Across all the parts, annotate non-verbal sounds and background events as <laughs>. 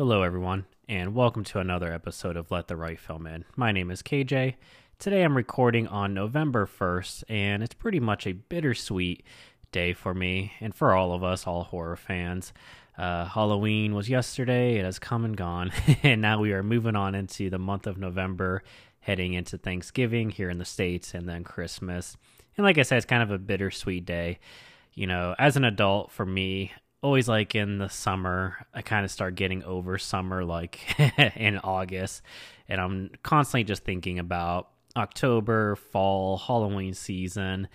Hello, everyone, and welcome to another episode of Let the Right Film In. My name is KJ. Today I'm recording on November 1st, and it's pretty much a bittersweet day for me and for all of us, all horror fans. Uh, Halloween was yesterday, it has come and gone, <laughs> and now we are moving on into the month of November, heading into Thanksgiving here in the States, and then Christmas. And like I said, it's kind of a bittersweet day. You know, as an adult, for me, always like in the summer i kind of start getting over summer like <laughs> in august and i'm constantly just thinking about october fall halloween season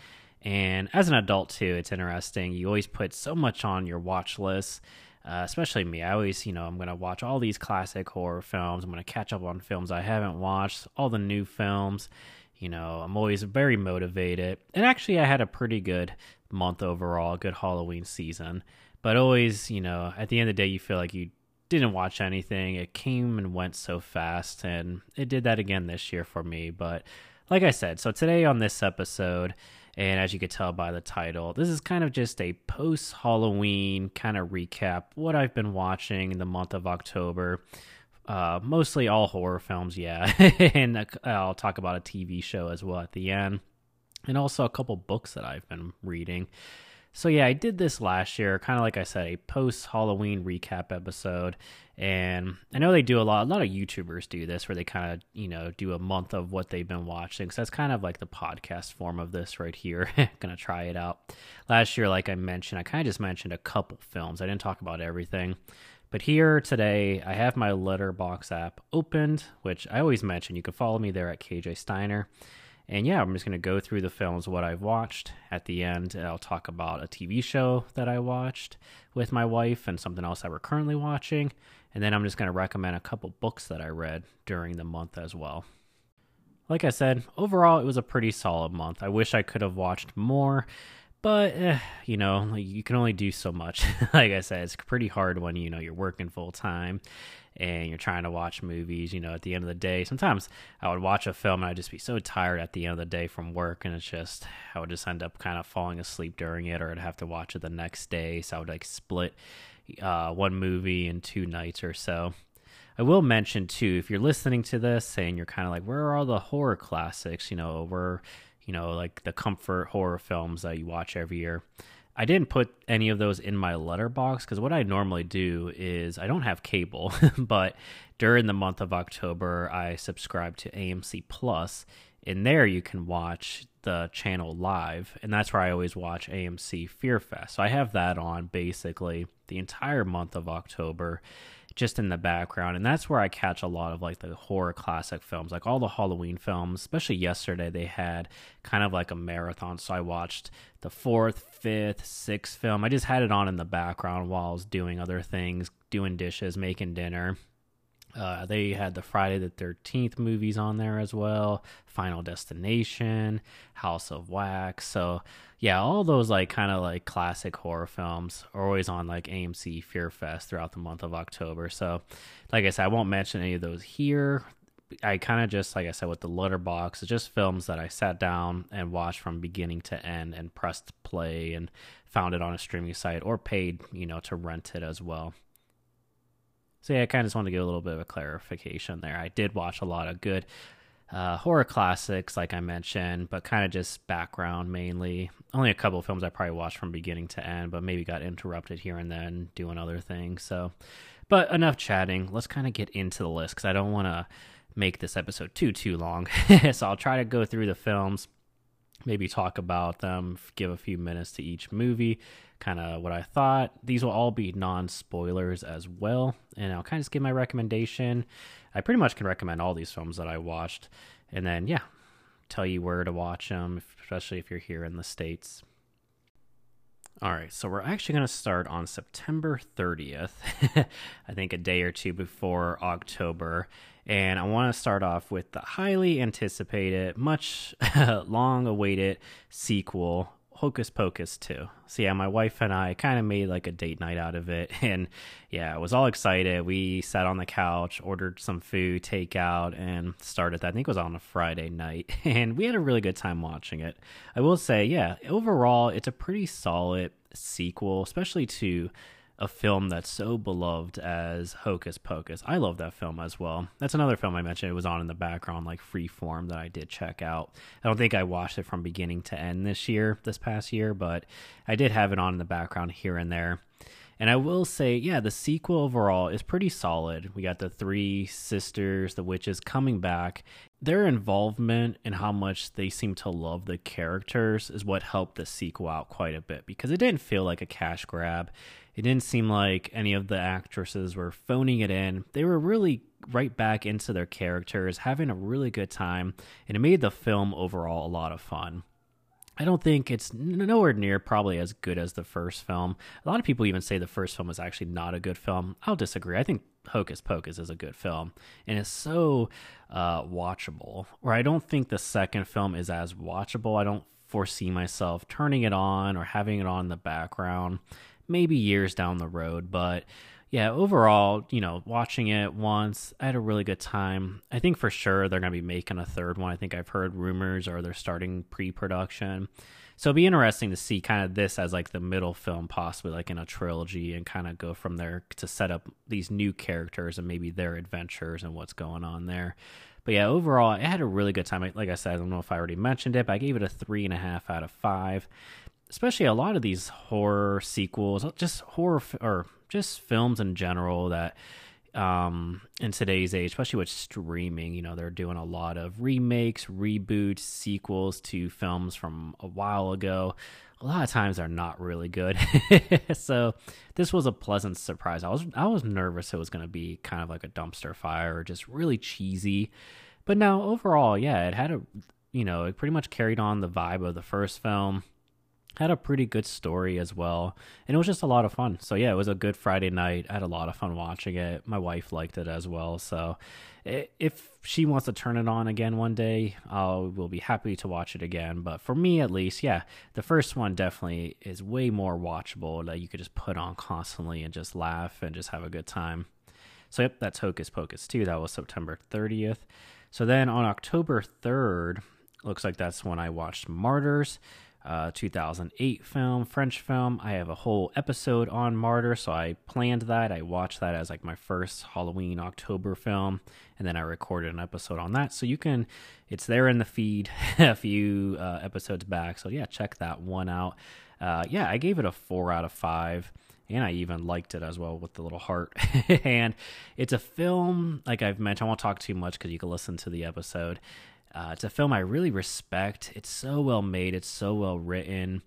and as an adult too it's interesting you always put so much on your watch list uh, especially me i always you know i'm going to watch all these classic horror films i'm going to catch up on films i haven't watched all the new films you know i'm always very motivated and actually i had a pretty good month overall good halloween season but always, you know, at the end of the day, you feel like you didn't watch anything. It came and went so fast, and it did that again this year for me. But like I said, so today on this episode, and as you could tell by the title, this is kind of just a post Halloween kind of recap what I've been watching in the month of October. Uh, mostly all horror films, yeah. <laughs> and I'll talk about a TV show as well at the end. And also a couple books that I've been reading. So yeah, I did this last year, kind of like I said, a post Halloween recap episode. And I know they do a lot. A lot of YouTubers do this, where they kind of you know do a month of what they've been watching. So that's kind of like the podcast form of this right here. <laughs> Gonna try it out. Last year, like I mentioned, I kind of just mentioned a couple films. I didn't talk about everything. But here today, I have my Letterboxd app opened, which I always mention. You can follow me there at KJ Steiner. And yeah, I'm just going to go through the films, what I've watched. At the end, I'll talk about a TV show that I watched with my wife and something else that we're currently watching. And then I'm just going to recommend a couple books that I read during the month as well. Like I said, overall, it was a pretty solid month. I wish I could have watched more, but eh, you know, you can only do so much. <laughs> like I said, it's pretty hard when you know you're working full time and you're trying to watch movies, you know, at the end of the day, sometimes I would watch a film and I'd just be so tired at the end of the day from work, and it's just I would just end up kind of falling asleep during it, or I'd have to watch it the next day. So I would like split uh, one movie in two nights or so. I will mention too, if you're listening to this and you're kind of like, where are all the horror classics? You know, where you know, like the comfort horror films that you watch every year. I didn't put any of those in my Letterboxd because what I normally do is I don't have cable, <laughs> but during the month of October, I subscribe to AMC Plus. In there, you can watch the channel live, and that's where I always watch AMC Fear Fest. So I have that on basically the entire month of October just in the background and that's where i catch a lot of like the horror classic films like all the halloween films especially yesterday they had kind of like a marathon so i watched the fourth fifth sixth film i just had it on in the background while i was doing other things doing dishes making dinner uh, they had the Friday the 13th movies on there as well, Final Destination, House of Wax. So, yeah, all those like kind of like classic horror films are always on like AMC Fear Fest throughout the month of October. So, like I said, I won't mention any of those here. I kind of just, like I said, with the letterbox, it's just films that I sat down and watched from beginning to end and pressed play and found it on a streaming site or paid, you know, to rent it as well. So yeah, I kind of just want to give a little bit of a clarification there. I did watch a lot of good uh, horror classics, like I mentioned, but kind of just background mainly. Only a couple of films I probably watched from beginning to end, but maybe got interrupted here and then doing other things. So, but enough chatting. Let's kind of get into the list because I don't want to make this episode too too long. <laughs> so I'll try to go through the films, maybe talk about them, give a few minutes to each movie, kind of what I thought. These will all be non spoilers as well. And I'll kind of give my recommendation. I pretty much can recommend all these films that I watched. And then, yeah, tell you where to watch them, especially if you're here in the States. All right, so we're actually going to start on September 30th, <laughs> I think a day or two before October. And I want to start off with the highly anticipated, much <laughs> long awaited sequel Hocus Pocus 2. So yeah, my wife and I kind of made like a date night out of it <laughs> and yeah, I was all excited. We sat on the couch, ordered some food, takeout and started that. I think it was on a Friday night <laughs> and we had a really good time watching it. I will say, yeah, overall it's a pretty solid sequel, especially to a film that's so beloved as Hocus Pocus. I love that film as well. That's another film I mentioned. It was on in the background, like Freeform, that I did check out. I don't think I watched it from beginning to end this year, this past year, but I did have it on in the background here and there. And I will say, yeah, the sequel overall is pretty solid. We got the three sisters, the witches coming back. Their involvement and how much they seem to love the characters is what helped the sequel out quite a bit because it didn't feel like a cash grab. It didn't seem like any of the actresses were phoning it in. They were really right back into their characters, having a really good time, and it made the film overall a lot of fun. I don't think it's nowhere near probably as good as the first film. A lot of people even say the first film was actually not a good film. I'll disagree. I think Hocus Pocus is a good film and it's so uh, watchable. Where I don't think the second film is as watchable. I don't foresee myself turning it on or having it on in the background maybe years down the road. But yeah, overall, you know, watching it once, I had a really good time. I think for sure they're going to be making a third one. I think I've heard rumors or they're starting pre production. So it'll be interesting to see kind of this as like the middle film, possibly like in a trilogy, and kind of go from there to set up these new characters and maybe their adventures and what's going on there. But yeah, overall, I had a really good time. Like I said, I don't know if I already mentioned it, but I gave it a three and a half out of five especially a lot of these horror sequels, just horror or just films in general that um, in today's age, especially with streaming, you know, they're doing a lot of remakes, reboots, sequels to films from a while ago. A lot of times they're not really good. <laughs> so this was a pleasant surprise. I was I was nervous it was going to be kind of like a dumpster fire or just really cheesy. But now overall, yeah, it had a you know, it pretty much carried on the vibe of the first film had a pretty good story as well and it was just a lot of fun. So yeah it was a good friday night. I had a lot of fun watching it. My wife liked it as well. So if she wants to turn it on again one day i will be happy to watch it again. But for me at least yeah the first one definitely is way more watchable that you could just put on constantly and just laugh and just have a good time. So yep that's hocus pocus 2 that was september 30th so then on october 3rd looks like that's when i watched martyrs uh, 2008 film, French film. I have a whole episode on Martyr, so I planned that. I watched that as like my first Halloween October film, and then I recorded an episode on that. So you can, it's there in the feed <laughs> a few uh, episodes back. So yeah, check that one out. Uh, yeah, I gave it a four out of five and I even liked it as well with the little heart. <laughs> and it's a film, like I've mentioned, I won't talk too much because you can listen to the episode. Uh, it's a film I really respect. It's so well made. It's so well written.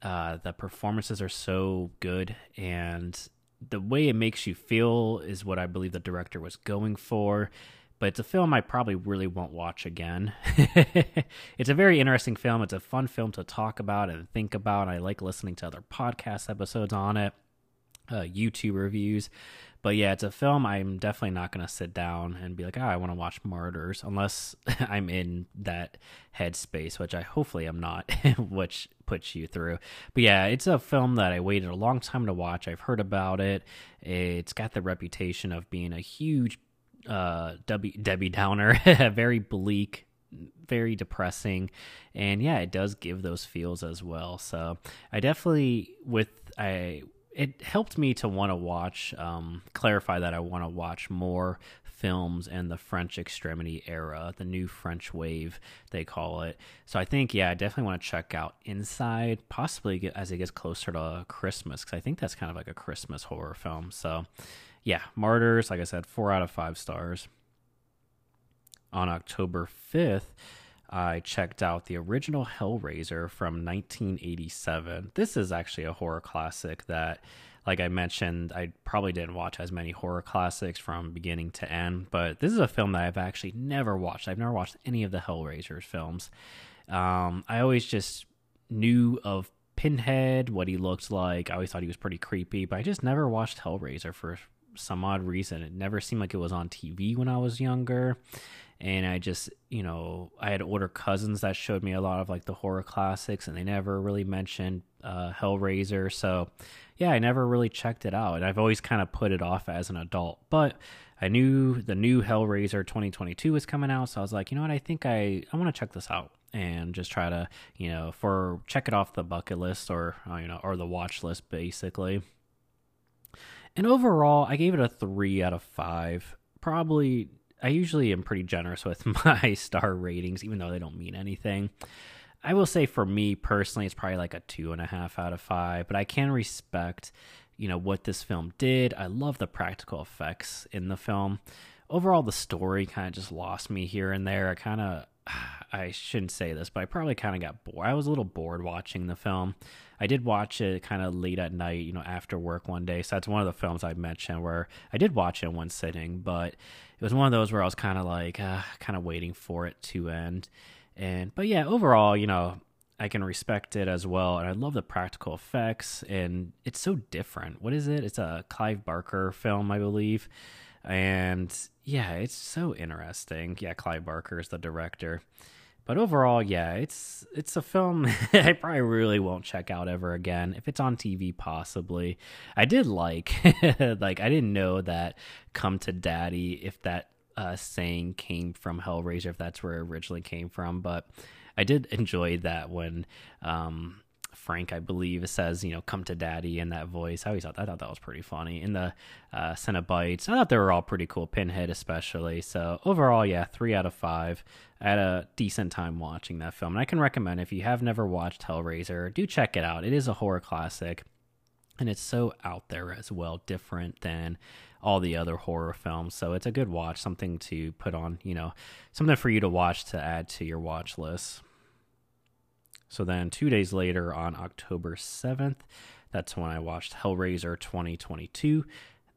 Uh, the performances are so good, and the way it makes you feel is what I believe the director was going for. But it's a film I probably really won't watch again. <laughs> it's a very interesting film. It's a fun film to talk about and think about. I like listening to other podcast episodes on it, uh, YouTube reviews. But yeah, it's a film I'm definitely not going to sit down and be like, oh, I want to watch Martyrs unless <laughs> I'm in that headspace, which I hopefully am not, <laughs> which puts you through. But yeah, it's a film that I waited a long time to watch. I've heard about it. It's got the reputation of being a huge uh, Debbie, Debbie Downer, <laughs> very bleak, very depressing and yeah it does give those feels as well so i definitely with i it helped me to want to watch, um, clarify that I want to watch more films in the French extremity era, the new French wave, they call it. So I think, yeah, I definitely want to check out Inside, possibly as it gets closer to Christmas, because I think that's kind of like a Christmas horror film. So, yeah, Martyrs, like I said, four out of five stars. On October 5th, I checked out the original Hellraiser from 1987. This is actually a horror classic that, like I mentioned, I probably didn't watch as many horror classics from beginning to end, but this is a film that I've actually never watched. I've never watched any of the Hellraiser films. Um, I always just knew of Pinhead, what he looked like. I always thought he was pretty creepy, but I just never watched Hellraiser for some odd reason. It never seemed like it was on TV when I was younger and I just, you know, I had older cousins that showed me a lot of like the horror classics, and they never really mentioned uh, Hellraiser. So, yeah, I never really checked it out, and I've always kind of put it off as an adult. But I knew the new Hellraiser 2022 was coming out, so I was like, you know what, I think I I want to check this out and just try to, you know, for check it off the bucket list or uh, you know or the watch list basically. And overall, I gave it a three out of five. Probably, I usually am pretty generous with <laughs> my star ratings, even though they don't mean anything. I will say for me personally, it's probably like a two and a half out of five, but I can respect, you know, what this film did. I love the practical effects in the film. Overall, the story kind of just lost me here and there. I kind of, <sighs> I shouldn't say this, but I probably kind of got bored. I was a little bored watching the film. I did watch it kind of late at night, you know, after work one day. So that's one of the films I mentioned where I did watch it in one sitting, but it was one of those where I was kind of like, uh, kind of waiting for it to end. And but yeah, overall, you know, I can respect it as well, and I love the practical effects, and it's so different. What is it? It's a Clive Barker film, I believe, and yeah, it's so interesting. Yeah, Clive Barker is the director. But overall, yeah, it's it's a film <laughs> I probably really won't check out ever again. If it's on TV, possibly. I did like <laughs> like I didn't know that "Come to Daddy" if that uh, saying came from Hellraiser, if that's where it originally came from. But I did enjoy that when um, Frank, I believe, it says, you know, come to daddy in that voice. I always thought, I thought that was pretty funny. In the uh, Cenobites, I thought they were all pretty cool. Pinhead, especially. So overall, yeah, three out of five. I had a decent time watching that film. And I can recommend if you have never watched Hellraiser, do check it out. It is a horror classic. And it's so out there as well, different than all the other horror films. So it's a good watch, something to put on, you know, something for you to watch to add to your watch list. So then two days later on October 7th, that's when I watched Hellraiser 2022.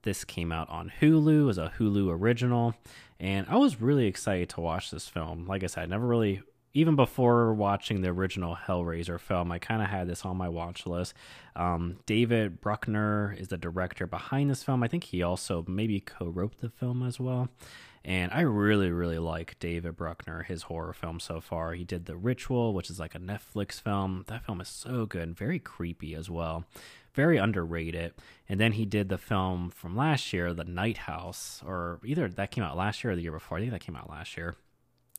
This came out on Hulu as a Hulu original, and I was really excited to watch this film. Like I said, I never really even before watching the original Hellraiser film, I kind of had this on my watch list. Um, David Bruckner is the director behind this film. I think he also maybe co wrote the film as well. And I really, really like David Bruckner, his horror film so far. He did The Ritual, which is like a Netflix film. That film is so good very creepy as well. Very underrated. And then he did the film from last year, The Night House, or either that came out last year or the year before. I think that came out last year.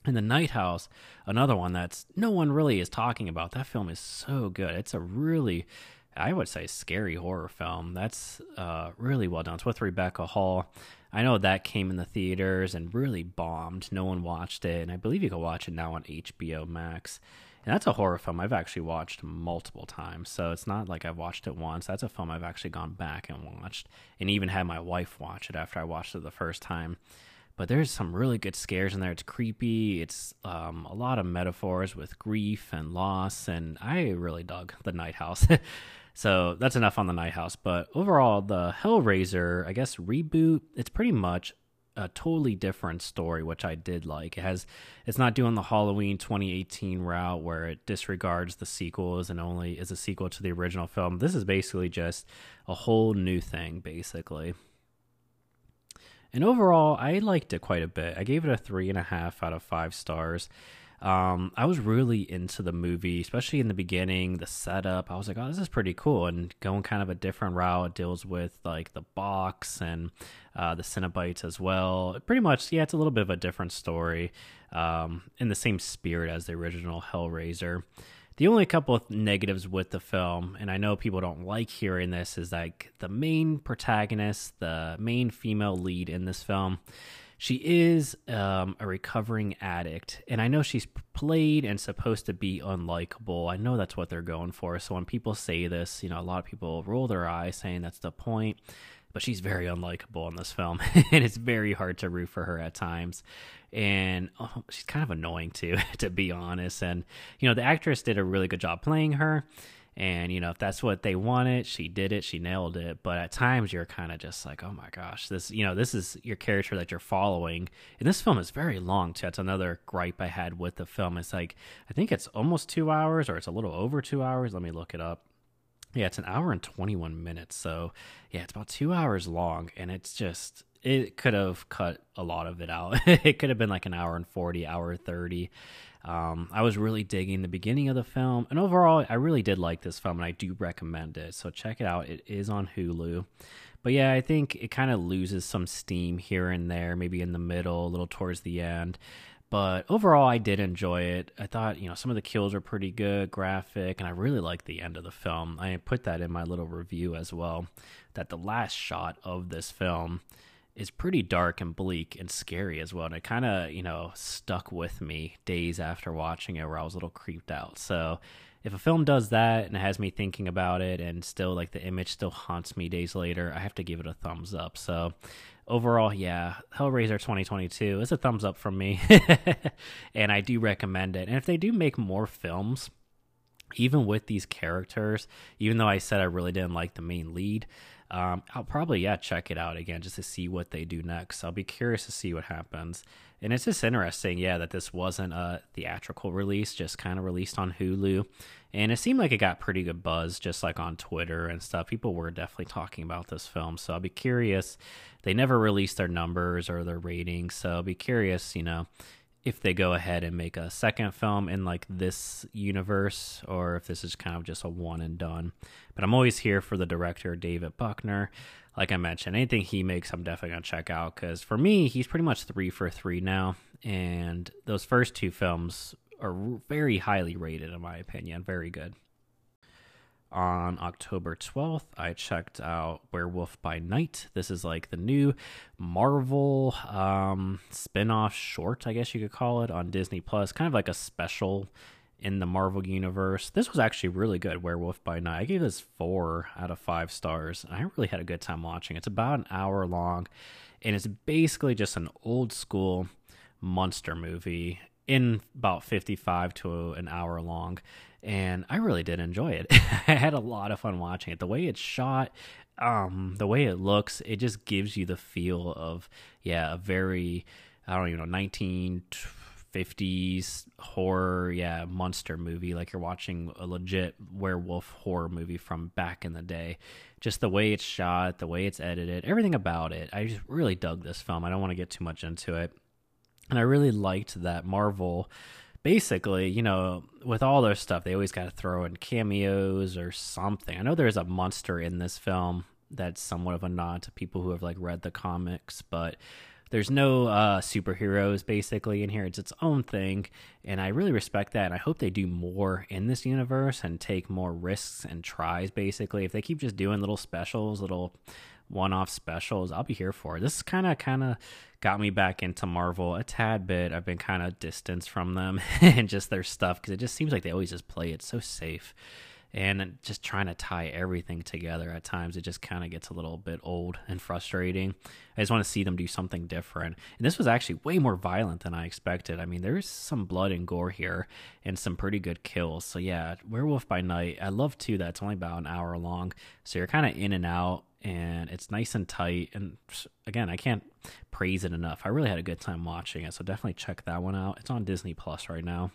And The Night House, another one that's no one really is talking about. That film is so good. It's a really, I would say, scary horror film. That's uh, really well done. It's with Rebecca Hall. I know that came in the theaters and really bombed. No one watched it, and I believe you can watch it now on HBO Max. And that's a horror film I've actually watched multiple times. So it's not like I've watched it once. That's a film I've actually gone back and watched, and even had my wife watch it after I watched it the first time but there's some really good scares in there. It's creepy. It's um, a lot of metaphors with grief and loss, and I really dug the Night House. <laughs> so that's enough on the Night House. But overall, the Hellraiser, I guess reboot. It's pretty much a totally different story, which I did like. It has, it's not doing the Halloween 2018 route where it disregards the sequels and only is a sequel to the original film. This is basically just a whole new thing, basically. And overall, I liked it quite a bit. I gave it a three and a half out of five stars. Um, I was really into the movie, especially in the beginning, the setup. I was like, oh, this is pretty cool. And going kind of a different route, it deals with like the box and uh, the Cenobites as well. Pretty much, yeah, it's a little bit of a different story um, in the same spirit as the original Hellraiser. The only couple of negatives with the film, and I know people don't like hearing this, is like the main protagonist, the main female lead in this film, she is um, a recovering addict, and I know she's played and supposed to be unlikable. I know that's what they're going for. So when people say this, you know, a lot of people roll their eyes saying that's the point but she's very unlikable in this film, <laughs> and it's very hard to root for her at times. And oh, she's kind of annoying too, <laughs> to be honest. And you know, the actress did a really good job playing her. And you know, if that's what they wanted, she did it. She nailed it. But at times, you're kind of just like, oh my gosh, this. You know, this is your character that you're following. And this film is very long too. That's another gripe I had with the film. It's like I think it's almost two hours, or it's a little over two hours. Let me look it up yeah, it's an hour and 21 minutes. So, yeah, it's about two hours long. And it's just, it could have cut a lot of it out. <laughs> it could have been like an hour and 40, hour 30. Um, I was really digging the beginning of the film. And overall, I really did like this film and I do recommend it. So, check it out. It is on Hulu. But yeah, I think it kind of loses some steam here and there, maybe in the middle, a little towards the end. But overall, I did enjoy it. I thought, you know, some of the kills were pretty good, graphic, and I really liked the end of the film. I put that in my little review as well. That the last shot of this film is pretty dark and bleak and scary as well. And it kind of, you know, stuck with me days after watching it where I was a little creeped out. So if a film does that and it has me thinking about it and still like the image still haunts me days later, I have to give it a thumbs up. So overall, yeah, Hellraiser 2022 is a thumbs up from me. <laughs> and I do recommend it. And if they do make more films, even with these characters, even though I said I really didn't like the main lead, um, I'll probably yeah check it out again just to see what they do next. I'll be curious to see what happens. And it's just interesting, yeah, that this wasn't a theatrical release, just kind of released on Hulu. And it seemed like it got pretty good buzz, just like on Twitter and stuff. People were definitely talking about this film. So I'll be curious. They never released their numbers or their ratings. So I'll be curious, you know, if they go ahead and make a second film in like this universe or if this is kind of just a one and done. But I'm always here for the director David Bruckner. Like I mentioned, anything he makes, I'm definitely gonna check out because for me, he's pretty much three for three now. And those first two films are very highly rated, in my opinion. Very good on October 12th, I checked out Werewolf by Night. This is like the new Marvel um, spin off short, I guess you could call it, on Disney Plus. Kind of like a special in the Marvel universe. This was actually really good, Werewolf by Night. I gave this four out of five stars. I really had a good time watching. It's about an hour long, and it's basically just an old school monster movie in about 55 to an hour long and I really did enjoy it. <laughs> I had a lot of fun watching it. The way it's shot, um, the way it looks, it just gives you the feel of yeah, a very I don't even know 1950s horror, yeah, monster movie like you're watching a legit werewolf horror movie from back in the day. Just the way it's shot, the way it's edited, everything about it. I just really dug this film. I don't want to get too much into it. And I really liked that Marvel basically, you know, with all their stuff, they always got to throw in cameos or something. I know there's a monster in this film that's somewhat of a nod to people who have like read the comics, but there's no uh, superheroes basically in here. It's its own thing, and I really respect that. And I hope they do more in this universe and take more risks and tries. Basically, if they keep just doing little specials, little one-off specials, I'll be here for. This kind of kind of got me back into Marvel a tad bit. I've been kind of distanced from them <laughs> and just their stuff because it just seems like they always just play it so safe. And just trying to tie everything together at times, it just kind of gets a little bit old and frustrating. I just want to see them do something different. And this was actually way more violent than I expected. I mean, there's some blood and gore here and some pretty good kills. So, yeah, Werewolf by Night, I love too that it's only about an hour long. So, you're kind of in and out and it's nice and tight. And again, I can't praise it enough. I really had a good time watching it, so definitely check that one out. It's on Disney Plus right now.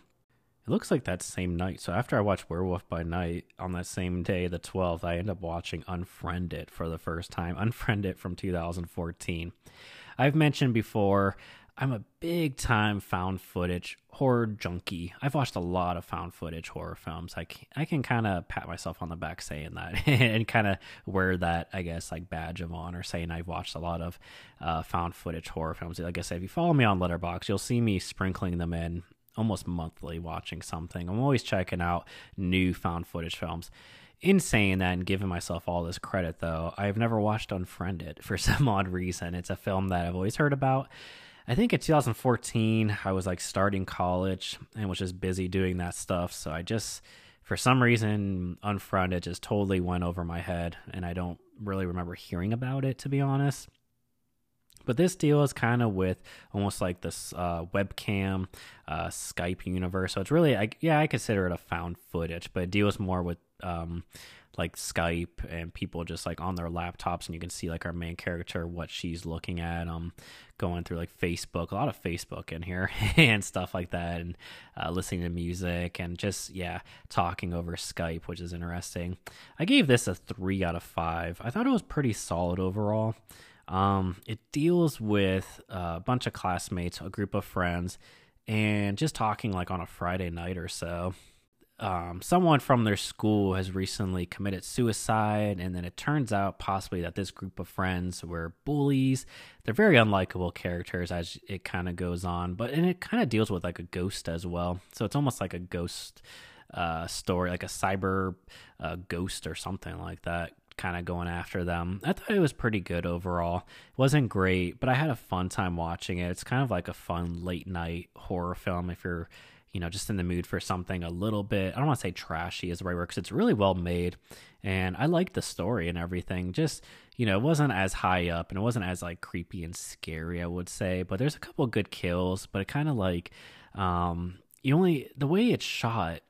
It looks like that same night. So after I watched Werewolf by Night on that same day, the 12th, I end up watching Unfriended for the first time. Unfriended from 2014. I've mentioned before I'm a big time found footage horror junkie. I've watched a lot of found footage horror films. I can, I can kind of pat myself on the back saying that <laughs> and kind of wear that, I guess, like badge of honor saying I've watched a lot of uh, found footage horror films. Like I said, if you follow me on Letterboxd, you'll see me sprinkling them in almost monthly watching something. I'm always checking out new found footage films. In saying that and giving myself all this credit, though, I've never watched Unfriended for <laughs> some odd reason. It's a film that I've always heard about I think in 2014, I was like starting college and was just busy doing that stuff. So I just, for some reason, Unfriended just totally went over my head. And I don't really remember hearing about it, to be honest. But this deal is kind of with almost like this uh, webcam uh, Skype universe. So it's really, I, yeah, I consider it a found footage, but it deals more with um, like Skype and people just like on their laptops, and you can see like our main character what she's looking at. Um, going through like Facebook, a lot of Facebook in here <laughs> and stuff like that, and uh, listening to music and just yeah, talking over Skype, which is interesting. I gave this a three out of five. I thought it was pretty solid overall. Um, it deals with a bunch of classmates, a group of friends, and just talking like on a Friday night or so um, someone from their school has recently committed suicide, and then it turns out possibly that this group of friends were bullies. They're very unlikable characters as it kind of goes on, but and it kind of deals with like a ghost as well. So it's almost like a ghost uh, story, like a cyber uh, ghost or something like that, kind of going after them. I thought it was pretty good overall. It wasn't great, but I had a fun time watching it. It's kind of like a fun late night horror film if you're you know, just in the mood for something a little bit, I don't want to say trashy is the right word because it's really well made. And I liked the story and everything. Just, you know, it wasn't as high up and it wasn't as like creepy and scary, I would say. But there's a couple good kills, but it kind of like, um, you only, the way it's shot,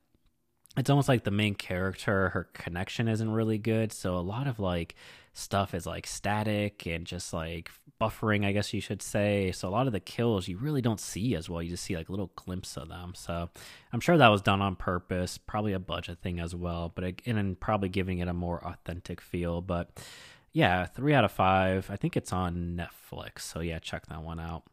it's almost like the main character, her connection isn't really good. So a lot of like stuff is like static and just like buffering, I guess you should say. So a lot of the kills you really don't see as well. You just see like little glimpse of them. So I'm sure that was done on purpose, probably a budget thing as well, but and probably giving it a more authentic feel. But yeah, three out of five. I think it's on Netflix. So yeah, check that one out.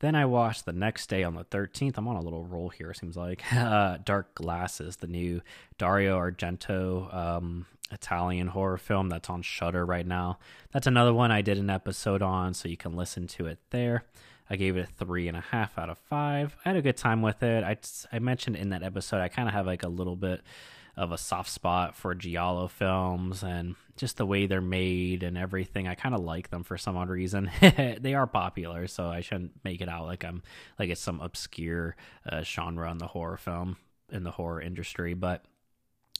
Then I watched the next day on the 13th. I'm on a little roll here, seems like. <laughs> Uh, Dark Glasses, the new Dario Argento um, Italian horror film that's on Shudder right now. That's another one I did an episode on, so you can listen to it there. I gave it a three and a half out of five. I had a good time with it. I, I mentioned in that episode, I kind of have like a little bit of a soft spot for Giallo films and just the way they're made and everything. I kind of like them for some odd reason. <laughs> they are popular, so I shouldn't make it out like I'm like it's some obscure uh, genre in the horror film in the horror industry. But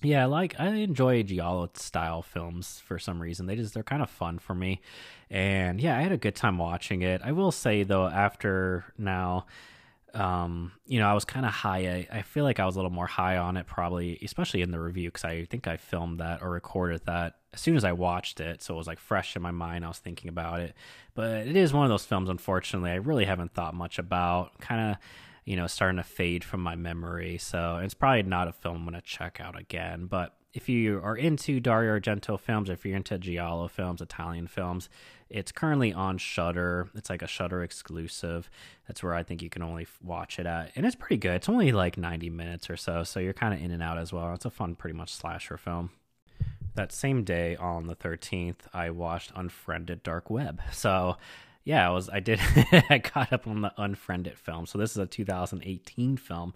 yeah, like I enjoy Giallo style films for some reason. They just they're kind of fun for me, and yeah, I had a good time watching it. I will say though, after now um, you know, I was kind of high. I, I, feel like I was a little more high on it, probably, especially in the review, because I think I filmed that or recorded that as soon as I watched it. So it was like fresh in my mind. I was thinking about it. But it is one of those films, unfortunately, I really haven't thought much about. Kind of, you know, starting to fade from my memory. So it's probably not a film I'm going to check out again. But if you are into Dario Argento films, if you're into Giallo films, Italian films, it's currently on Shudder. It's like a Shudder exclusive. That's where I think you can only watch it at, and it's pretty good. It's only like 90 minutes or so, so you're kind of in and out as well. It's a fun, pretty much slasher film. That same day on the 13th, I watched Unfriended Dark Web. So yeah, I was I did <laughs> I caught up on the Unfriended film. So this is a 2018 film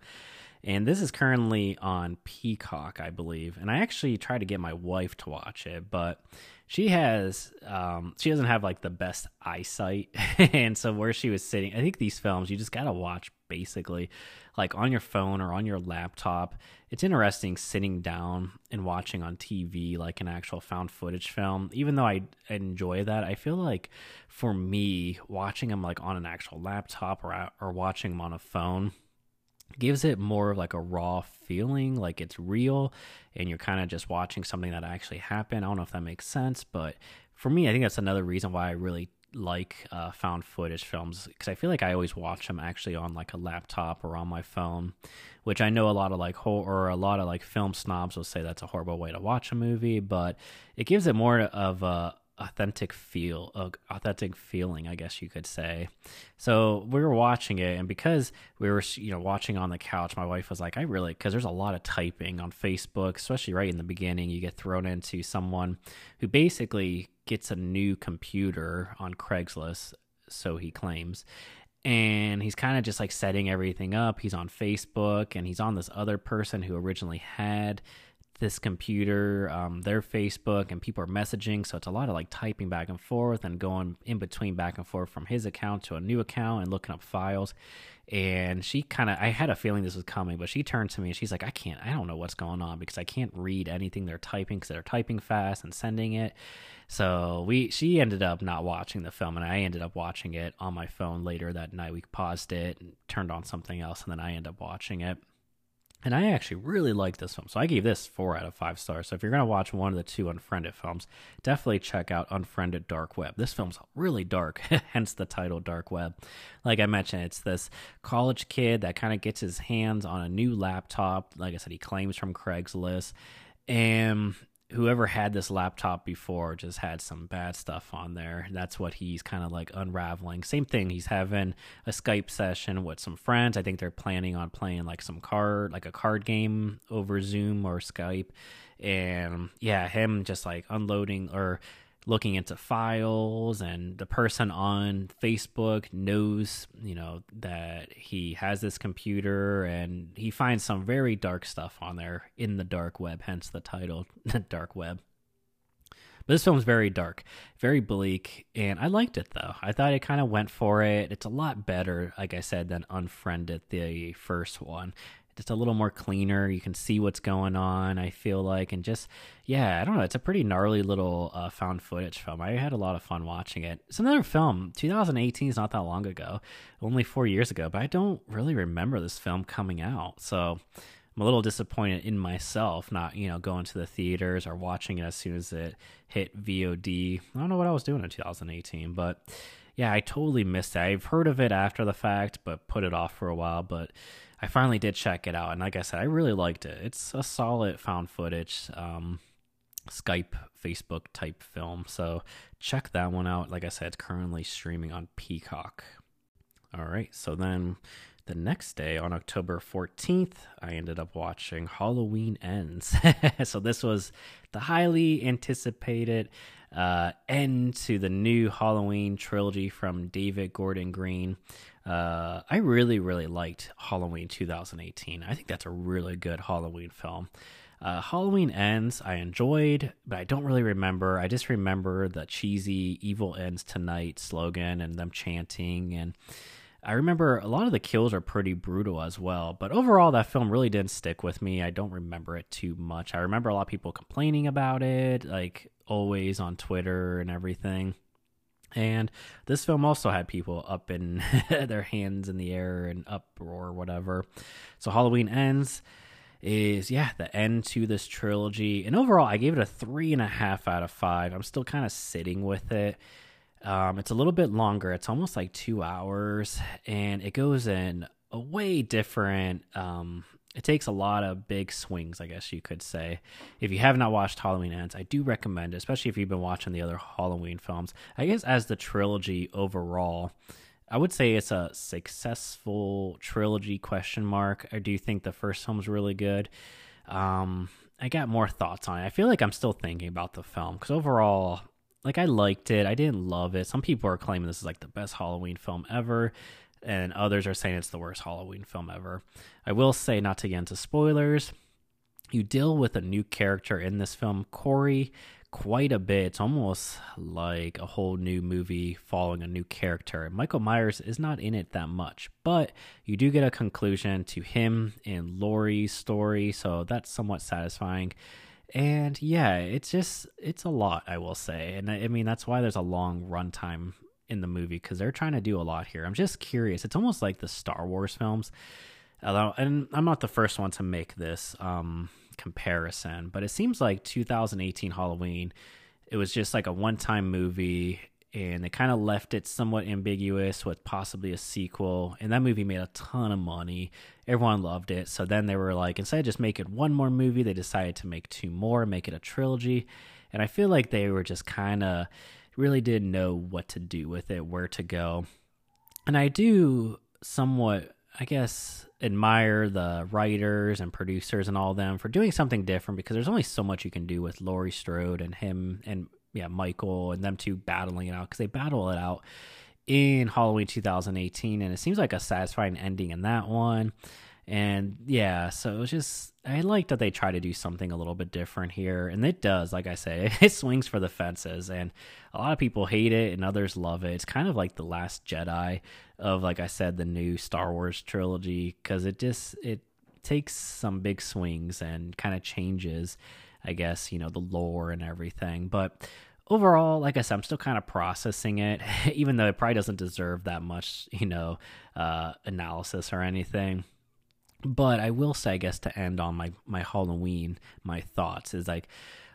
and this is currently on Peacock, I believe. And I actually tried to get my wife to watch it, but she has um, she doesn't have like the best eyesight, <laughs> and so where she was sitting, I think these films you just gotta watch basically like on your phone or on your laptop. It's interesting sitting down and watching on TV like an actual found footage film. Even though I enjoy that, I feel like for me watching them like on an actual laptop or or watching them on a phone gives it more of like a raw feeling like it's real and you're kind of just watching something that actually happened. I don't know if that makes sense but for me i think that's another reason why i really like uh, found footage films because i feel like i always watch them actually on like a laptop or on my phone which i know a lot of like horror or a lot of like film snobs will say that's a horrible way to watch a movie but it gives it more of a authentic feel uh, authentic feeling i guess you could say. So we were watching it and because we were you know watching on the couch my wife was like i really because there's a lot of typing on facebook especially right in the beginning you get thrown into someone who basically gets a new computer on craigslist so he claims and he's kind of just like setting everything up. He's on facebook and he's on this other person who originally had this computer, um, their Facebook, and people are messaging. So it's a lot of like typing back and forth and going in between back and forth from his account to a new account and looking up files. And she kind of, I had a feeling this was coming, but she turned to me and she's like, I can't, I don't know what's going on because I can't read anything they're typing because they're typing fast and sending it. So we, she ended up not watching the film and I ended up watching it on my phone later that night. We paused it and turned on something else and then I ended up watching it. And I actually really like this film. So I gave this four out of five stars. So if you're going to watch one of the two Unfriended films, definitely check out Unfriended Dark Web. This film's really dark, <laughs> hence the title Dark Web. Like I mentioned, it's this college kid that kind of gets his hands on a new laptop. Like I said, he claims from Craigslist. And whoever had this laptop before just had some bad stuff on there. That's what he's kind of like unraveling. Same thing. He's having a Skype session with some friends. I think they're planning on playing like some card, like a card game over Zoom or Skype. And yeah, him just like unloading or looking into files and the person on Facebook knows, you know, that he has this computer and he finds some very dark stuff on there in the dark web, hence the title, <laughs> dark web. But this film's very dark, very bleak, and I liked it though. I thought it kind of went for it. It's a lot better, like I said, than Unfriended, the first one just a little more cleaner. You can see what's going on. I feel like, and just yeah, I don't know. It's a pretty gnarly little uh, found footage film. I had a lot of fun watching it. It's another film. 2018 is not that long ago, only four years ago, but I don't really remember this film coming out. So I'm a little disappointed in myself, not you know going to the theaters or watching it as soon as it hit VOD. I don't know what I was doing in 2018, but yeah, I totally missed it. I've heard of it after the fact, but put it off for a while. But I finally did check it out, and like I said, I really liked it. It's a solid found footage, um, Skype, Facebook type film. So check that one out. Like I said, it's currently streaming on Peacock. All right, so then the next day on October 14th, I ended up watching Halloween Ends. <laughs> so this was the highly anticipated uh, end to the new Halloween trilogy from David Gordon Green. Uh, I really, really liked Halloween 2018. I think that's a really good Halloween film. Uh, Halloween Ends, I enjoyed, but I don't really remember. I just remember the cheesy "Evil Ends Tonight" slogan and them chanting. And I remember a lot of the kills are pretty brutal as well. But overall, that film really didn't stick with me. I don't remember it too much. I remember a lot of people complaining about it, like always on Twitter and everything. And this film also had people up in <laughs> their hands in the air and uproar, whatever. So Halloween ends is yeah the end to this trilogy, and overall I gave it a three and a half out of five. I'm still kind of sitting with it. Um, it's a little bit longer. It's almost like two hours, and it goes in a way different um, it takes a lot of big swings, I guess you could say. If you have not watched Halloween Ends, I do recommend it, especially if you've been watching the other Halloween films. I guess as the trilogy overall, I would say it's a successful trilogy question mark. I do think the first film's really good. Um, I got more thoughts on it. I feel like I'm still thinking about the film because overall, like I liked it. I didn't love it. Some people are claiming this is like the best Halloween film ever and others are saying it's the worst Halloween film ever. I will say, not to get into spoilers, you deal with a new character in this film, Corey, quite a bit. It's almost like a whole new movie following a new character. Michael Myers is not in it that much, but you do get a conclusion to him and Laurie's story, so that's somewhat satisfying. And yeah, it's just it's a lot, I will say. And I mean that's why there's a long runtime in the movie because they're trying to do a lot here. I'm just curious. It's almost like the Star Wars films. And I'm not the first one to make this um, comparison, but it seems like 2018 Halloween, it was just like a one time movie and they kind of left it somewhat ambiguous with possibly a sequel. And that movie made a ton of money. Everyone loved it. So then they were like, instead of just making one more movie, they decided to make two more, make it a trilogy. And I feel like they were just kind of really didn't know what to do with it, where to go. And I do somewhat, I guess, admire the writers and producers and all them for doing something different because there's only so much you can do with Laurie Strode and him and yeah, Michael and them two battling it out because they battle it out in Halloween 2018 and it seems like a satisfying ending in that one. And yeah, so it was just I like that they try to do something a little bit different here, and it does. Like I say, <laughs> it swings for the fences, and a lot of people hate it, and others love it. It's kind of like the Last Jedi of, like I said, the new Star Wars trilogy, because it just it takes some big swings and kind of changes, I guess you know the lore and everything. But overall, like I said, I'm still kind of processing it, <laughs> even though it probably doesn't deserve that much, you know, uh, analysis or anything but I will say, I guess, to end on my my Halloween, my thoughts is like,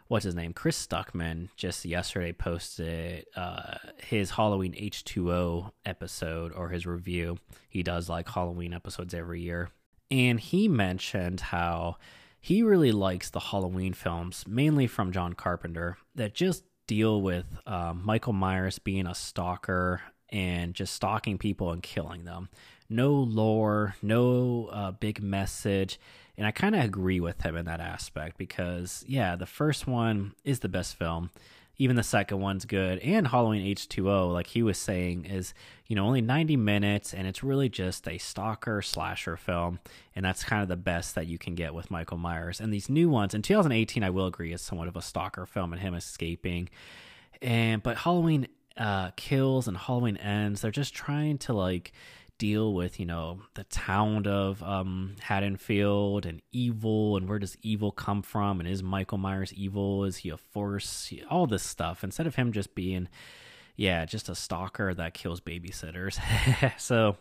what's his name? Chris Stuckman just yesterday posted uh, his Halloween H two O episode or his review. He does like Halloween episodes every year, and he mentioned how he really likes the Halloween films, mainly from John Carpenter, that just deal with uh, Michael Myers being a stalker and just stalking people and killing them. No lore, no uh, big message. And I kind of agree with him in that aspect because, yeah, the first one is the best film. Even the second one's good. And halloween h2o like he was saying is you know only 90 minutes and it's really just a stalker slasher film. And that's kind of the best that you can get with michael myers. And these new ones in 2018 i will agree is somewhat of a stalker film and him escaping. And but halloween uh, kills and halloween ends they're just trying to like deal with you know the town of um, Haddonfield and evil and where does evil come from and is Michael Myers evil? Is he a force? All this stuff instead of him just being yeah just a stalker that kills babysitters. <laughs> so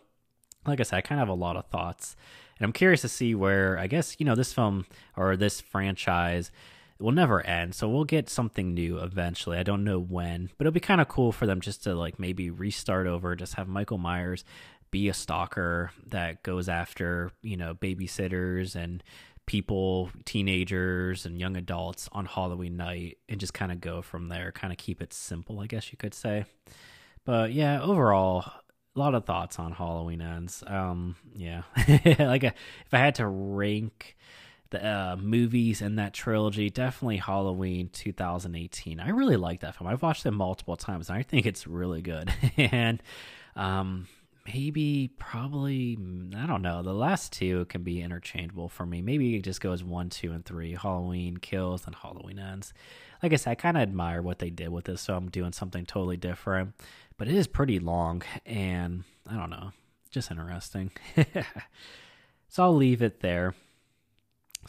like I said, I kind of have a lot of thoughts, and I'm curious to see where I guess you know this film or this franchise will never end. So we'll get something new eventually. I don't know when, but it'll be kind of cool for them just to like maybe restart over, just have Michael Myers be a stalker that goes after you know babysitters and people teenagers and young adults on halloween night and just kind of go from there kind of keep it simple i guess you could say. But yeah overall a lot of thoughts on halloween ends. Um yeah. <laughs> Like a, uh, if i had to rank the uh, movies in that trilogy definitely halloween 2018 i really like that film. I've watched it multiple times and i think it's really good. <laughs> And um maybe probably mm, I don't know. The last two can be interchangeable for me. Maybe it just goes one, two, and three. Halloween kills and Halloween ends. Like I said, I kind of admire what they did with this, so I'm doing something totally different. But it is pretty long, and I don't know, just interesting. <laughs> so I'll leave it there.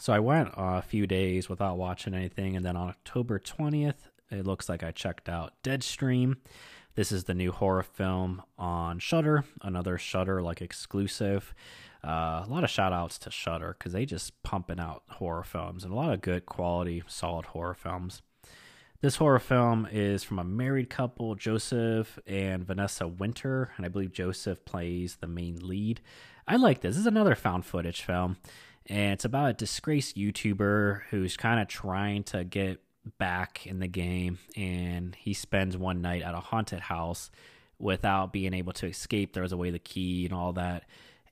So I went a few days without watching anything, and then on October 20th, it looks like I checked out Deadstream. This is the new horror film on Shudder, another Shudder like exclusive. Uh, a lot of shout outs to Shudder because they just pumping out horror films and a lot of good quality, solid horror films. This horror film is from a married couple, Joseph and Vanessa Winter, and I believe Joseph plays the main lead. I like this. This is another found footage film, and it's about a disgraced YouTuber who's kind of trying to get back in the game and he spends one night at a haunted house without being able to escape. There was away the key and all that.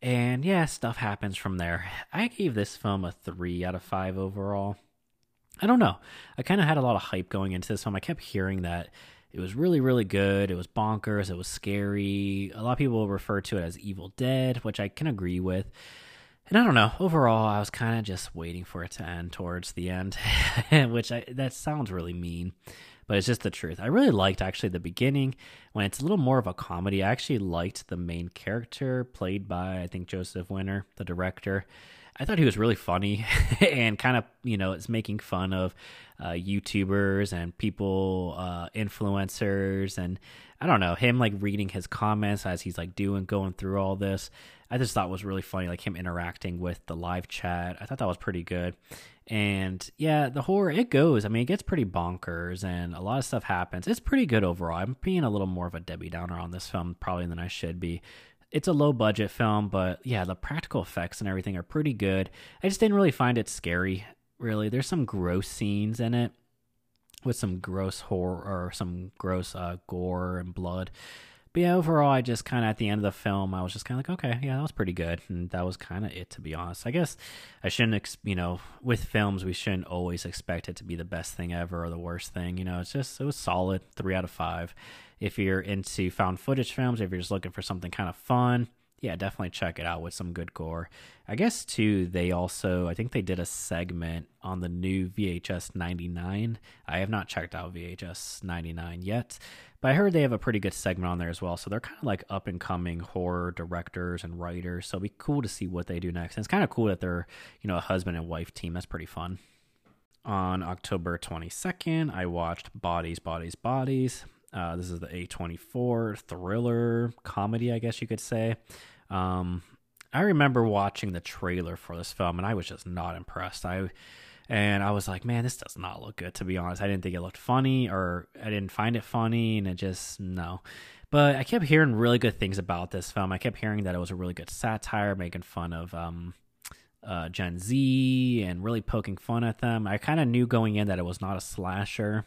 And yeah, stuff happens from there. I gave this film a 3 out of 5 overall. I don't know. I kind of had a lot of hype going into this film. I kept hearing that it was really, really good. It was bonkers. It was scary. A lot of people refer to it as Evil Dead, which I can agree with. And I don't know. Overall, I was kind of just waiting for it to end towards the end, <laughs> which I, that sounds really mean, but it's just the truth. I really liked actually the beginning when it's a little more of a comedy. I actually liked the main character played by I think Joseph Winter, the director. I thought he was really funny <laughs> and kind of, you know, it's making fun of uh, YouTubers and people, uh, influencers, and I don't know him like reading his comments as he's like doing going through all this. I just thought was really funny, like him interacting with the live chat. I thought that was pretty good. And yeah, the horror it goes. I mean, it gets pretty bonkers, and a lot of stuff happens. It's pretty good overall. I'm being a little more of a Debbie Downer on this film probably than I should be it's a low budget film, but yeah, the practical effects and everything are pretty good. I just didn't really find it scary, really. There's some gross scenes in it with some gross horror or some gross uh, gore and blood. But yeah, overall, I just kind of at the end of the film, I was just kind of like, okay, yeah, that was pretty good, and that was kind of it, to be honest. I guess I shouldn't, ex- you know, with films, we shouldn't always expect it to be the best thing ever or the worst thing. You know, it's just it was solid, three out of five. If you're into found footage films, if you're just looking for something kind of fun, yeah, definitely check it out with some good gore. I guess too, they also I think they did a segment on the new VHS 99. I have not checked out VHS 99 yet, but I heard they have a pretty good segment on there as well. So they're kind of like up and coming horror directors and writers. So it'll be cool to see what they do next. And it's kind of cool that they're, you know, a husband and wife team. That's pretty fun. On October 22nd, I watched Bodies, Bodies, Bodies. Uh, this is the A24 thriller comedy, I guess you could say. Um, I remember watching the trailer for this film and I was just not impressed. I and I was like, man, this does not look good to be honest. I didn't think it looked funny or I didn't find it funny and it just no. But I kept hearing really good things about this film. I kept hearing that it was a really good satire making fun of um uh, Gen Z and really poking fun at them. I kind of knew going in that it was not a slasher.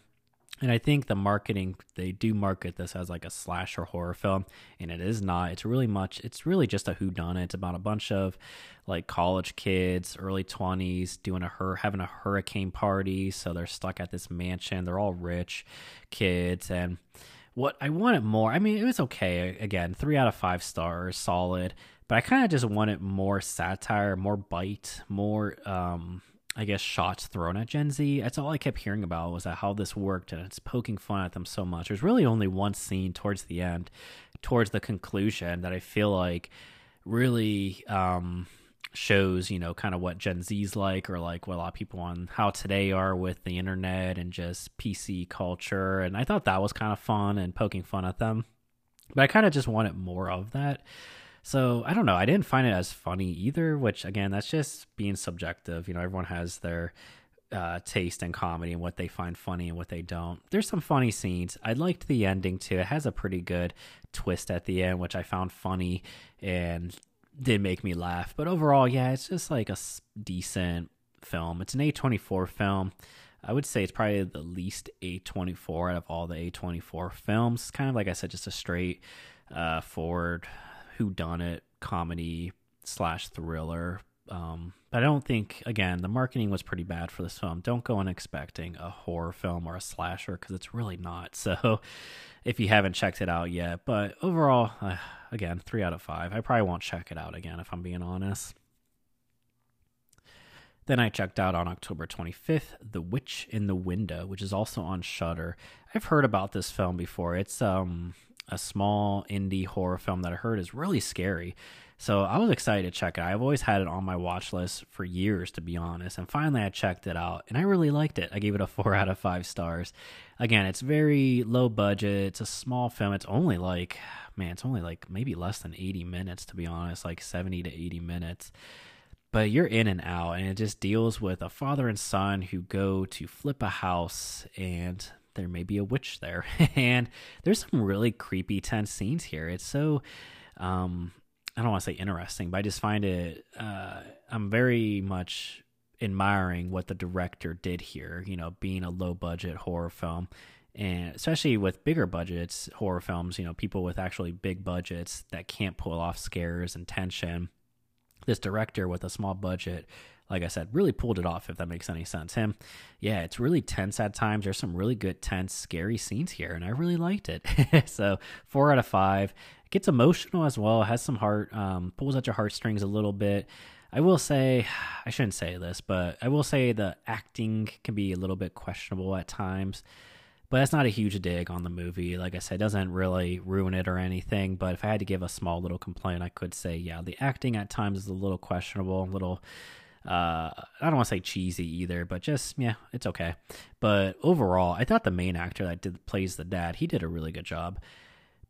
And I think the marketing, they do market this as like a slasher horror film, and it is not. It's really much, it's really just a whodunit. It's about a bunch of like college kids, early 20s, doing a her having a hurricane party. So they're stuck at this mansion. They're all rich kids. And what I wanted more, I mean, it was okay. Again, three out of five stars, solid. But I kind of just wanted more satire, more bite, more um, I guess shots thrown at Gen Z. That's all I kept hearing about was how this worked and it's poking fun at them so much. There's really only one scene towards the end, towards the conclusion that I feel like really um, shows, you know, kind of what Gen Z's like or like what a lot of people on how today are with the internet and just PC culture. And I thought that was kind of fun and poking fun at them. But I kind of just wanted more of that. So I don't know. I didn't find it as funny either, which again, that's just being subjective. You know, everyone has their uh, taste in comedy and what they find funny and what they don't. There's some funny scenes. I liked the ending too. It has a pretty good twist at the end, which I found funny and did make me laugh. But overall, yeah, it's just like a decent film. It's an A24 film. I would say it's probably the least A24 out of all the A24 films. It's kind of like I said, just a straight uh, forward who done it comedy slash thriller. Um, but I don't think again the marketing was pretty bad for this film. Don't go in expecting a horror film or a slasher because it's really not. <laughs> So if you haven't checked it out yet, but overall, uh, again, three out of five. I probably won't check it out again if I'm being honest. Then I checked out on October 25th The Witch in the Window, which is also on Shudder. I've heard about this film before. It's um a small indie horror film that I heard is really scary. So I was excited to check it. I've always had it on my watch list for years, to be honest. And finally, I checked it out, and I really liked it. I gave it a <laughs> four out of five stars. Again, it's very low budget. It's a small film. It's only like, man, it's only like maybe less than 80 minutes, to be honest, like 70 to 80 minutes but you're in and out and it just deals with a father and son who go to flip a house and there may be a witch there. <laughs> and there's some really creepy, tense scenes here. It's so, um, I don't want to say interesting, but I just find it, uh, I'm very much admiring what the director did here, you know, being a low budget horror film. And especially with bigger budgets, horror films, you know, people with actually big budgets that can't pull off scares and tension. This director with a small budget like I said, really pulled it off, if that makes any sense. Him, yeah, it's really tense at times. There's some really good, tense, scary scenes here, and I really liked it. <laughs> so, four out of five. It gets emotional as well, has some heart, um, pulls at your heartstrings a little bit. I will say, <sighs> I shouldn't say this, but I will say the acting can be a little bit questionable at times. But that's not a huge dig on the movie. Like I said, it doesn't really ruin it or anything. But if I had to give a small little complaint, I could say, yeah, the acting at times is a little questionable, a little uh, I don't want to say cheesy either, but just yeah, it's okay. But overall, I thought the main actor that did plays the dad, he did a really good job.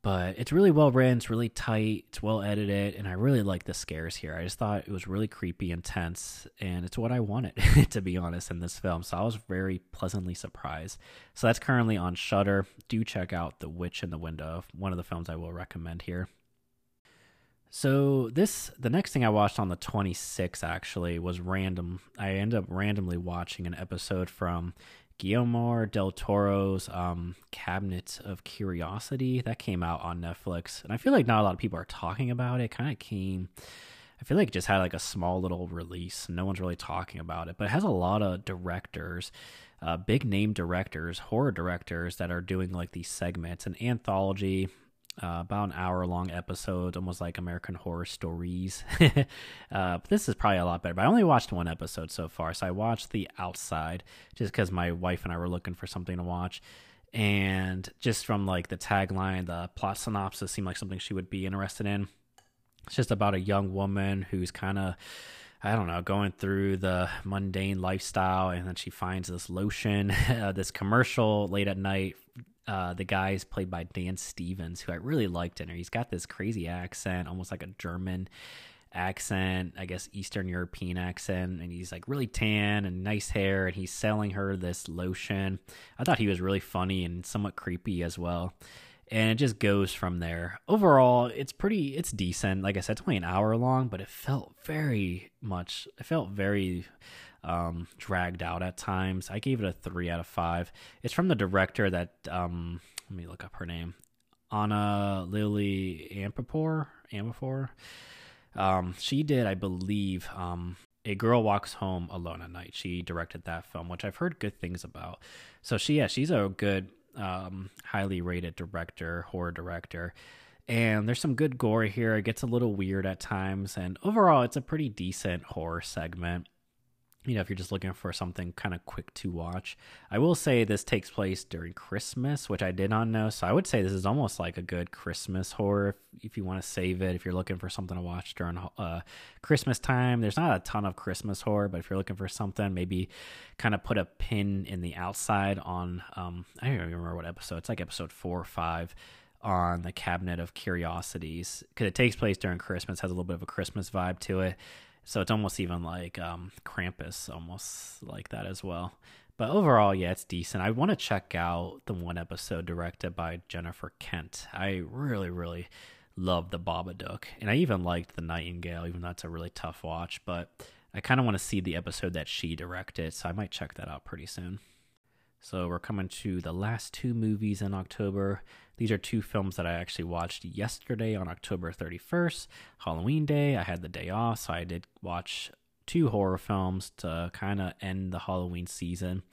But it's really well written, it's really tight, it's well edited, and I really like the scares here. I just thought it was really creepy and tense, and it's what I wanted, <laughs> to be honest, in this film. So I was very pleasantly surprised. So that's currently on Shudder. Do check out The Witch in the Window, one of the films I will recommend here. So this the next thing I watched on the 26th actually was random. I ended up randomly watching an episode from Guillermo del Toro's um, Cabinet of Curiosity that came out on Netflix, and I feel like not a lot of people are talking about it. Kind of came. I feel like it just had like a small little release. No one's really talking about it, but it has a lot of directors, uh, big name directors, horror directors that are doing like these segments, an anthology uh, about an hour long episode, almost like American Horror Stories. <laughs> uh, this is probably a lot better, but I only watched one episode so far. So I watched The Outside just because my wife and I were looking for something to watch. And just from like the tagline, the plot synopsis seemed like something she would be interested in. It's just about a young woman who's kind of. I don't know, going through the mundane lifestyle, and then she finds this lotion, <laughs> uh, this commercial late at night uh, the guy is played by Dan Stevens, who I really liked in her. He's got this crazy accent, almost like a German accent, I guess Eastern European accent, and he's like really tan and nice hair, and he's selling her this lotion. I thought he was really funny and somewhat creepy as well. and it just goes from there. Overall, it's pretty, it's decent. Like I said, it's only an hour long, but it felt very much, it felt very um, dragged out at times. I gave it a three out of five. It's from the director that, um, let me look up her name, Ana Lily Ampapor. Ampapor. Um, she did, I believe, um, a Girl Walks Home Alone at Night. She directed that film, which I've heard good things about. So she, yeah, she's a good um, highly rated director, horror director. And there's some good gore here. It gets a little weird at times. And overall, it's a pretty decent horror segment you know, if you're just looking for something kind of quick to watch. I will say this takes place during Christmas, which I did not know. So I would say this is almost like a good Christmas horror if, if you want to save it, if you're looking for something to watch during uh, Christmas time. There's not a ton of Christmas horror, but if you're looking for something, maybe kind of put a pin in the outside on, um, I don't even remember what episode. It's like episode four or five on the Cabinet of Curiosities because it takes place during Christmas, has a little bit of a Christmas vibe to it so it's almost even like um, Krampus, almost like that as well. But overall, yeah, it's decent. I want to check out the one episode directed by Jennifer Kent. I really, really love the Babadook, and I even liked the Nightingale, even though it's a really tough watch. But I kind of want to see the episode that she directed, so I might check that out pretty soon. So we're coming to the last two movies in October. These are two films that I actually watched yesterday on October 31st, Halloween Day. I had the day off, so I did watch two horror films to kind of end the Halloween season.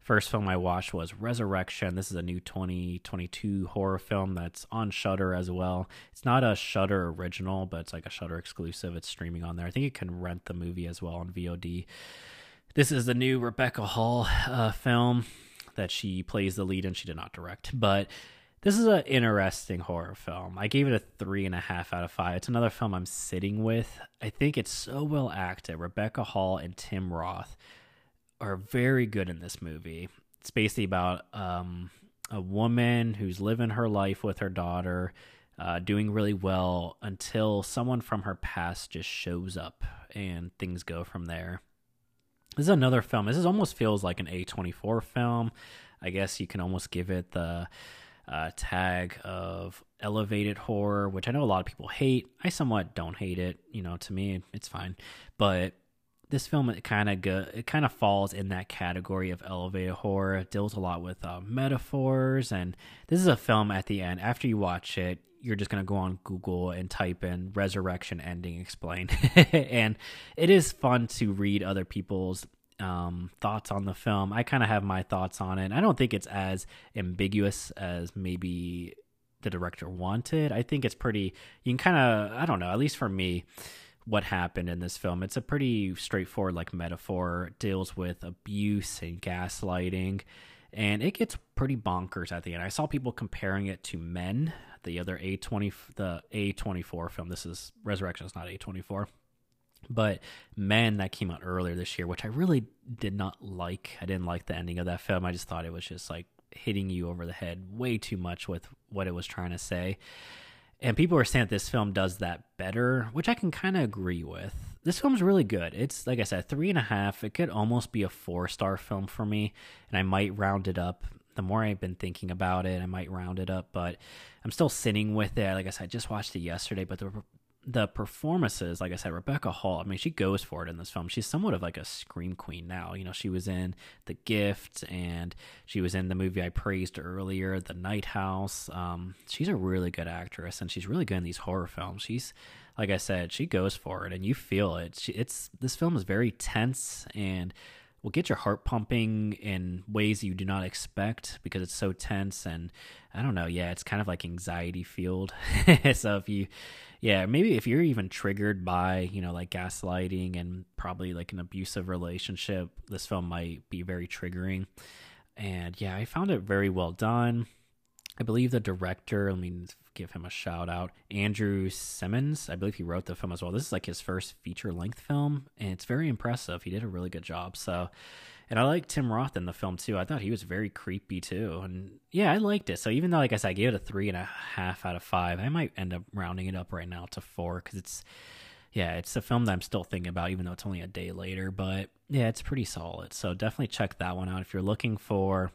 First film I watched was Resurrection. This is a new 2022 horror film that's on Shudder as well. It's not a Shudder original, but it's like a Shudder exclusive. It's streaming on there. I think you can rent the movie as well on VOD. This is the new Rebecca Hall uh, film that she plays the lead and she did not direct. But this is an interesting horror film. I gave it a three and a half out of five. It's another film I'm sitting with. I think it's so well acted. Rebecca Hall and Tim Roth are very good in this movie. It's basically about um, a woman who's living her life with her daughter, uh, doing really well until someone from her past just shows up and things go from there. This is another film. This is almost feels like an A24 film. I guess you can almost give it the uh, tag of elevated horror, which I know a lot of people hate. I somewhat don't hate it. You know, to me, it's fine. But this film it kind of go, it kind of falls in that category of elevated horror. It deals a lot with uh, metaphors, and this is a film at the end. After you watch it, you're just gonna go on Google and type in "resurrection ending explain," <laughs> and it is fun to read other people's um, thoughts on the film. I kind of have my thoughts on it. I don't think it's as ambiguous as maybe the director wanted. I think it's pretty. You can kind of I don't know. At least for me what happened in this film. It's a pretty straightforward like metaphor. It deals with abuse and gaslighting and it gets pretty bonkers at the end. I saw people comparing it to Men, the other A20 the A24 film. This is Resurrection is not A24. But Man, that came out earlier this year, which I really did not like. I didn't like the ending of that film. I just thought it was just like hitting you over the head way too much with what it was trying to say. And people were saying that this film does that better, which I can kind of agree with. This film's really good. It's like I said, three and a half. It could almost be a four star film for me, and I might round it up. The more I've been thinking about it, I might round it up, but I'm still sitting with it. Like I said, I just watched it yesterday, but the the performances, like I said, Rebecca Hall, I mean, she goes for it in this film. She's somewhat of like a scream queen now. You know, she was in The Gift and she was in the movie I praised earlier, The Night House. Um, she's a really good actress and she's really good in these horror films. She's, like I said, she goes for it and you feel it. She, it's this film is very tense and will get your heart pumping in ways you do not expect because it's so tense and I don't know, yeah, it's kind of like anxiety fueled. <laughs> so if you yeah, maybe if you're even triggered by, you know, like gaslighting and probably like an abusive relationship, this film might be very triggering. And yeah, I found it very well done. I believe the director, let me give him a shout out, Andrew Semans. I believe he wrote the film as well. This is like his first feature length film, and it's very impressive. He did a really good job. So, and I like Tim Roth in the film too. I thought he was very creepy too, and yeah, I liked it. So even though, like I said, I gave it a three and a half out of five, I might end up rounding it up right now to four because it's yeah, it's a film that I'm still thinking about, even though it's only a day later. But yeah, it's pretty solid. So definitely check that one out if you're looking for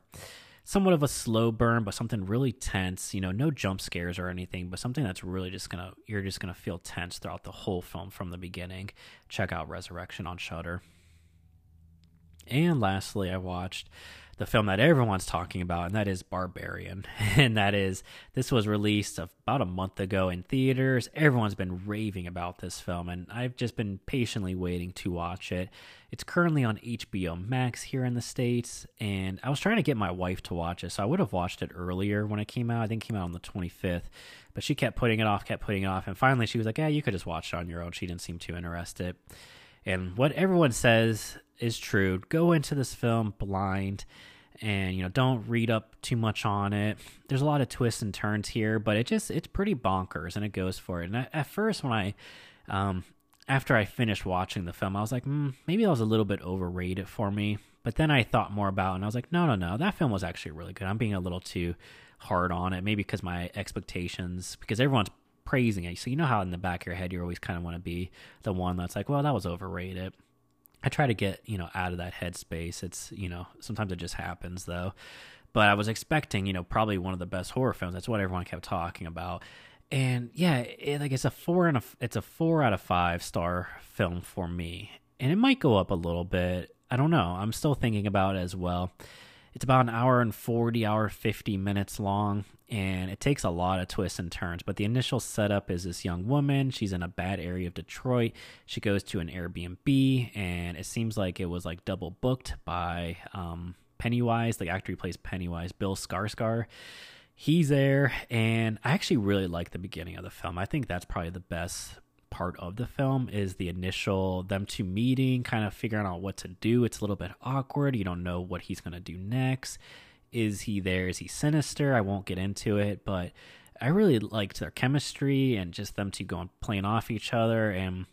somewhat of a slow burn, but something really tense. You know, no jump scares or anything, but something that's really just gonna you're just gonna feel tense throughout the whole film from the beginning. Check out Resurrection on Shudder. And lastly, I watched the film that everyone's talking about, and that is Barbarian. <laughs> And that is, this was released about a month ago in theaters. Everyone's been raving about this film, and I've just been patiently waiting to watch it. It's currently on HBO Max here in the States, and I was trying to get my wife to watch it, so I would have watched it earlier when it came out. I think came out on the 25th, but she kept putting it off, kept putting it off, and finally she was like, Yeah, you could just watch it on your own. She didn't seem too interested. And what everyone says is true. Go into this film blind and you know don't read up too much on it. There's a lot of twists and turns here but it just it's pretty bonkers and it goes for it. And at first when i um after i finished watching the film i was like mm, maybe that was a little bit overrated for me. But then i thought more about it and i was like no no no that film was actually really good. I'm being a little too hard on it maybe because my expectations because everyone's praising it. So you know how in the back of your head you always kind of want to be the one that's like well that was overrated I try to get, you know, out of that headspace. It's, you know, sometimes it just happens though. But I was expecting, you know, probably one of the best horror films. That's what everyone kept talking about. And yeah, it, like it's a four and a it's a four out of five star film for me. And it might go up a little bit. I don't know. I'm still thinking about it as well. It's about an hour and 40, hour 50 minutes long, and it takes a lot of twists and turns. But the initial setup is this young woman. She's in a bad area of Detroit. She goes to an Airbnb, and it seems like it was like double booked by um, Pennywise, the actor who plays Pennywise, Bill Skarsgård. He's there, and I actually really like the beginning of the film. I think that's probably the best part of the film is the initial them two meeting, kind of figuring out what to do. It's a little bit awkward. You don't know what he's going to do next. Is he there? Is he sinister? I won't get into it, but I really liked their chemistry and just them two going playing off each other. And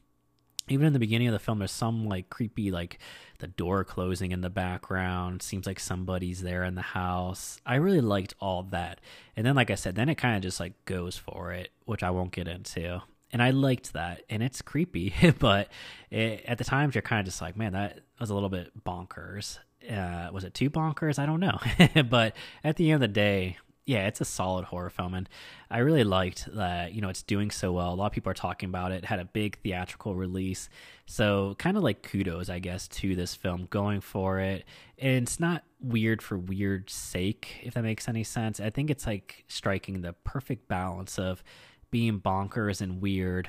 even in the beginning of the film, there's some like creepy, like the door closing in the background. Seems like somebody's there in the house. I really liked all that. And then, like I said, then it kind of just like goes for it, which I won't get into and I liked that. And it's creepy, <laughs> but it, at the times you're kind of just like, man, that was a little bit bonkers. Uh, was it too bonkers? I don't know. <laughs> but at the end of the day, yeah, it's a solid horror film, and I really liked that. You know, it's doing so well. A lot of people are talking about it. it had a big theatrical release, so kind of like kudos, I guess, to this film going for it. And it's not weird for weird sake, if that makes any sense. I think it's like striking the perfect balance of being bonkers and weird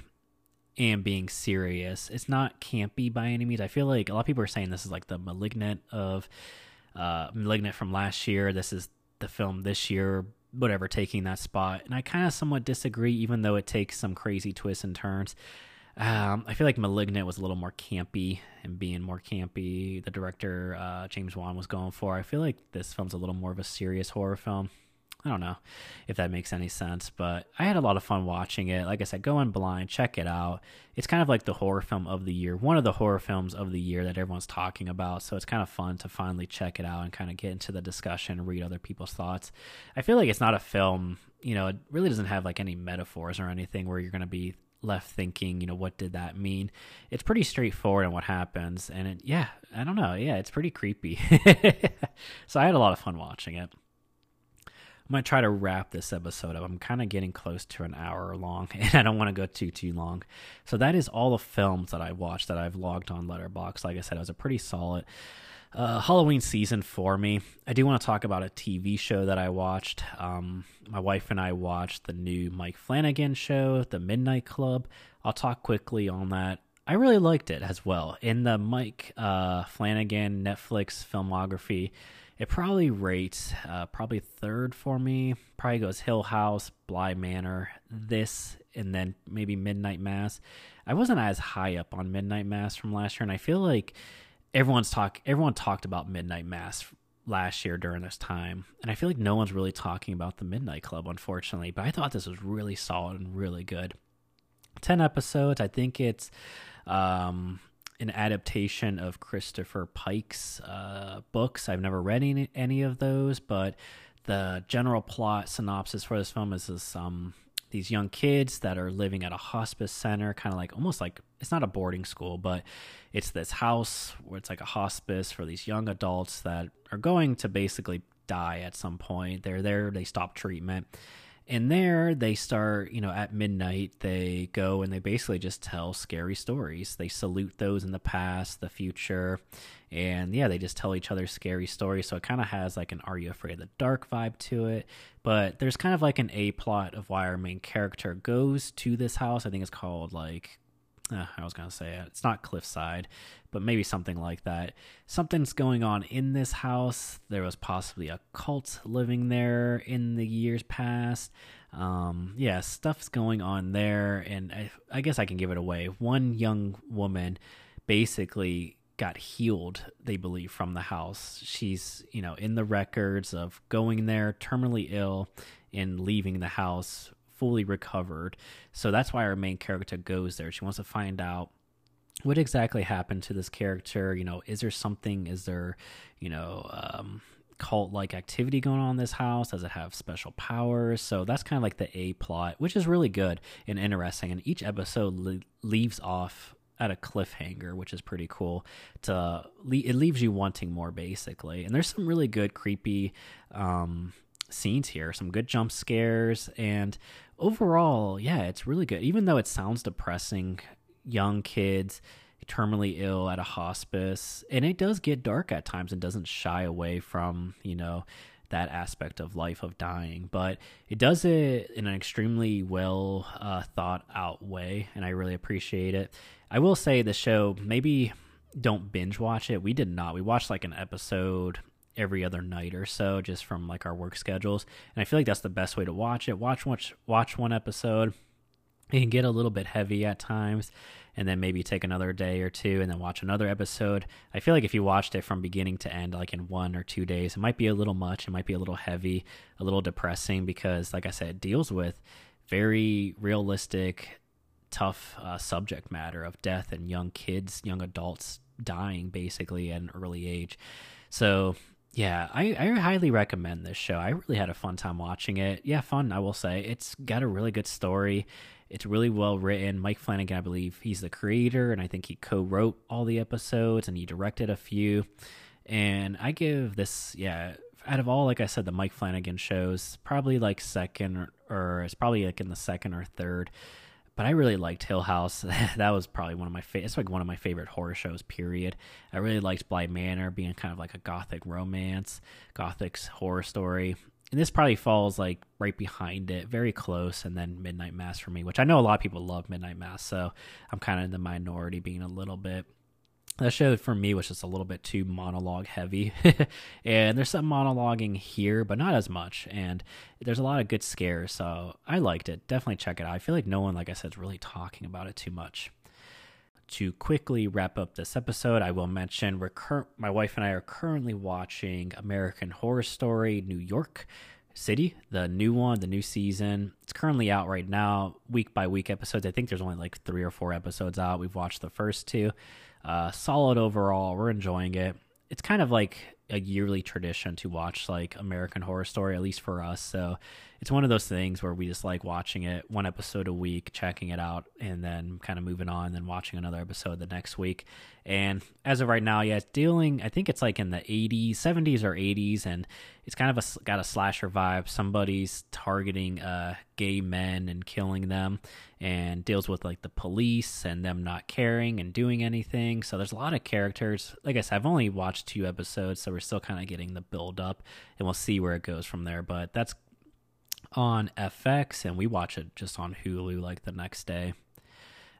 and being serious. It's not campy by any means. I feel like a lot of people are saying this is like the malignant of uh malignant from last year. This is the film this year, whatever, taking that spot. And I kind of somewhat disagree, even though it takes some crazy twists and turns. Um, I feel like Malignant was a little more campy and being more campy. The director, uh, James Wan, was going for. I feel like this film's a little more of a serious horror film. I don't know if that makes any sense, but I had a lot of fun watching it. Like I said, go in blind, check it out. It's kind of like the horror film of the year, one of the horror films of the year that everyone's talking about. So it's kind of fun to finally check it out and kind of get into the discussion, read other people's thoughts. I feel like it's not a film, you know, it really doesn't have like any metaphors or anything where you're going to be left thinking, you know, what did that mean? It's pretty straightforward in what happens. And it, yeah, I don't know. Yeah, it's pretty creepy. <laughs> so I had a lot of fun watching it. I'm gonna try to wrap this episode up. I'm kind of getting close to an hour long, <laughs> and I don't want to go too too long. So that is all the films that I watched that I've logged on Letterboxd. Like I said, it was a pretty solid uh, Halloween season for me. I do want to talk about a TV show that I watched. Um, my wife and I watched the new Mike Flanagan show, The Midnight Club. I'll talk quickly on that. I really liked it as well. In the Mike uh, Flanagan Netflix filmography, it probably rates uh, probably third for me. Probably goes Hill House, Bly Manor, this, and then maybe Midnight Mass. I wasn't as high up on Midnight Mass from last year, and I feel like everyone's talk everyone talked about Midnight Mass last year during this time, and I feel like no one's really talking about the Midnight Club, unfortunately. But I thought this was really solid and really good. Ten episodes. I think it's um, an adaptation of Christopher Pike's uh, books. I've never read any, any of those, but the general plot synopsis for this film is this um, these young kids that are living at a hospice center, kind of like almost like it's not a boarding school, but it's this house where it's like a hospice for these young adults that are going to basically die at some point. They're there, they stop treatment. And there they start, you know, at midnight, they go and they basically just tell scary stories. They salute those in the past, the future, and yeah, they just tell each other scary stories. So it kind of has like an Are You Afraid of the Dark vibe to it. But there's kind of like an A plot of why our main character goes to this house. I think it's called like uh, I was gonna say it. It's not Cliffside, but maybe something like that. Something's going on in this house. There was possibly a cult living there in the years past. Um, yeah, stuff's going on there, and I, I guess I can give it away. One young woman basically got healed, they believe, from the house. She's, you know, in the records of going there terminally ill and leaving the house fully recovered. So that's why our main character goes there. She wants to find out what exactly happened to this character. You know, is there something? Is there, you know, um, cult like activity going on in this house? Does it have special powers? So that's kind of like the A plot, which is really good and interesting. And each episode le- leaves off at a cliffhanger, which is pretty cool. To it leaves you wanting more, basically. And there's some really good creepy um, scenes here, some good jump scares, and overall, yeah, it's really good. Even though it sounds depressing, young kids terminally ill at a hospice, and it does get dark at times and doesn't shy away from, you know, that aspect of life of dying, but it does it in an extremely well uh, thought out way, and I really appreciate it. I will say the show maybe don't binge watch it. We did not. We watched like an episode every other night or so just from like our work schedules. And i feel like that's the best way to watch it. Watch watch watch one episode. It can get a little bit heavy at times and then maybe take another day or two and then watch another episode. I feel like if you watched it from beginning to end like in one or two days it might be a little much. It might be a little heavy a little depressing because like i said it deals with very realistic tough uh, subject matter of death and young kids young adults dying basically at an early age. So yeah, I, I highly recommend this show. I really had a fun time watching it. Yeah, fun, I will say. It's got a really good story. It's really well written. Mike Flanagan, I believe, he's the creator, and I think he co wrote all the episodes and he directed a few. And I give this, yeah, out of all, like I said, the Mike Flanagan shows, probably like second or, or it's probably like in the second or third but I really liked Hill House. <laughs> that was probably one of my favorite. It's like one of my favorite horror shows. Period. I really liked Bly Manor being kind of like a gothic romance, gothic horror story. And this probably falls like right behind it, very close, and then Midnight Mass for me, which I know a lot of people love Midnight Mass, so I'm kind of in the minority, being a little bit that show for me was just a little bit too monologue heavy <laughs> and there's some monologuing here but not as much and there's a lot of good scares so i liked it definitely check it out i feel like no one like i said is really talking about it too much to quickly wrap up this episode i will mention we're my wife and i are currently watching american horror story new york City, the new one, the new season. It's currently out right now, week by week episodes. I think there's only like three or four episodes out. We've watched the first two. Uh, solid overall. We're enjoying it. It's kind of like a yearly tradition to watch like American Horror Story, at least for us. So it's one of those things where we just like watching it one episode a week, checking it out, and then kind of moving on, and then watching another episode the next week. And as of right now, yeah, it's dealing. I think it's like in the 80s, 70s or 80s, and it's kind of a, got a slasher vibe. Somebody's targeting uh, gay men and killing them, and deals with like the police and them not caring and doing anything. So there's a lot of characters. Like I said, I've only watched two episodes, so we're still kind of getting the build up, and we'll see where it goes from there. But that's on FX, and we watch it just on Hulu like the next day.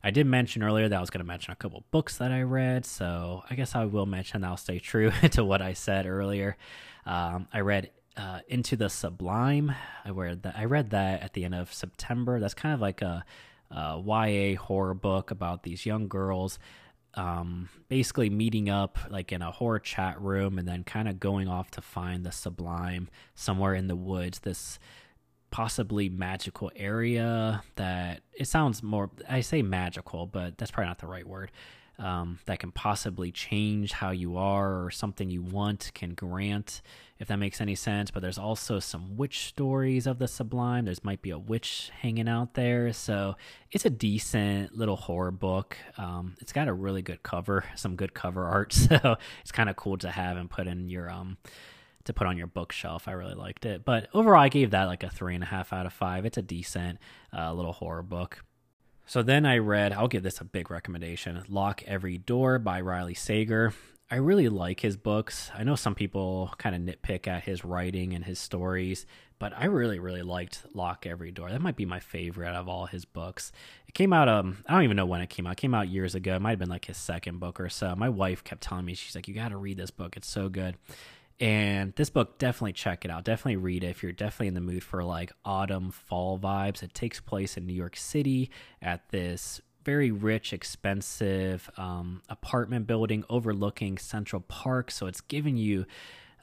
I did mention earlier that I was going to mention a couple books that I read, so I guess I will mention I'll stay true <laughs> to what I said earlier. Um, I read uh, Into the Sublime. I read that. I read that at the end of September. That's kind of like a, a YA horror book about these young girls. Um, basically meeting up like in a horror chat room and then kind of going off to find the sublime somewhere in the woods. This possibly magical area that it sounds more i say magical but that's probably not the right word um, that can possibly change how you are or something you want can grant if that makes any sense but there's also some witch stories of the sublime there's might be a witch hanging out there so it's a decent little horror book um, it's got a really good cover <laughs> some good cover art <laughs> so it's kind of cool to have and put in your um to put on your bookshelf. I really liked it. But overall, I gave that like a three and a half out of five. It's a decent uh, little horror book. So then I read, I'll give this a big recommendation Lock Every Door by Riley Sager. I really like his books. I know some people kind of nitpick at his writing and his stories, but I really, really liked Lock Every Door. That might be my favorite of all his books. It came out, um, I don't even know when it came out. It came out years ago. It might have been like his second book or so. My wife kept telling me, she's like, you got to read this book. It's so good. And this book, definitely check it out. Definitely read it if you're definitely in the mood for like autumn, fall vibes. It takes place in New York City at this very rich, expensive um, apartment building overlooking Central Park. So it's giving you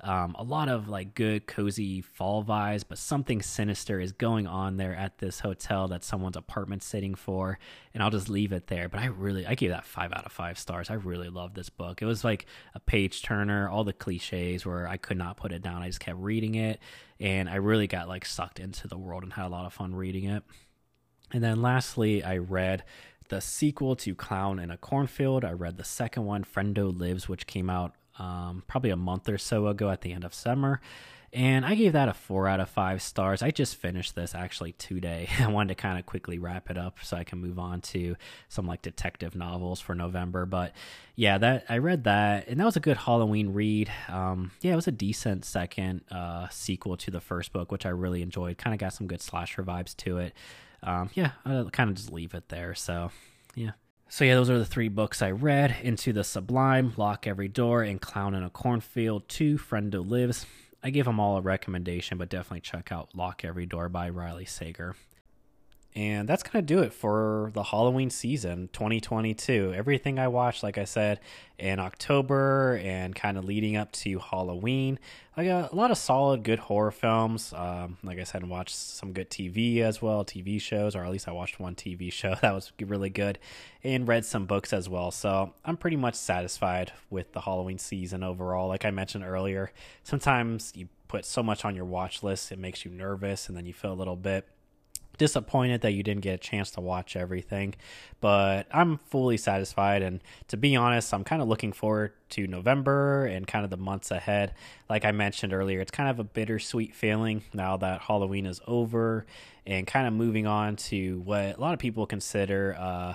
um, a lot of like good, cozy fall vibes, but something sinister is going on there at this hotel that someone's apartment sitting for. And I'll just leave it there. But I really, I gave that five out of five stars. I really love this book. It was like a page turner, all the cliches where I could not put it down. I just kept reading it. And I really got like sucked into the world and had a lot of fun reading it. And then lastly, I read the sequel to Clown in a Cornfield. I read the second one, Frendo Lives, which came out um, probably a month or so ago at the end of summer. And I gave that a four out of five stars. I just finished this actually today. <laughs> I wanted to kind of quickly wrap it up so I can move on to some like detective novels for November. But yeah, that I read that, and that was a good Halloween read. Um, yeah, it was a decent second uh, sequel to the first book, which I really enjoyed. Kind of got some good slasher vibes to it. Um, yeah, I'll kind of just leave it there. So yeah. So yeah, those are the three books I read: Into the Sublime, Lock Every Door, and Clown in a Cornfield. Two, Frendo Lives. I give them all a recommendation, but definitely check out Lock Every Door by Riley Sager. And that's going to do it for the Halloween season 2022. Everything I watched, like I said, in October and kind of leading up to Halloween. I got a lot of solid, good horror films. Um, like I said, and watched some good TV as well, TV shows, or at least I watched one TV <laughs> show that was really good, and read some books as well. So I'm pretty much satisfied with the Halloween season overall. Like I mentioned earlier, sometimes you put so much on your watch list, it makes you nervous, and then you feel a little bit disappointed that you didn't get a chance to watch everything, but I'm fully satisfied. And to be honest, I'm kind of looking forward to November and kind of the months ahead. Like I mentioned earlier, it's kind of a bittersweet feeling now that Halloween is over and kind of moving on to what a lot of people consider uh,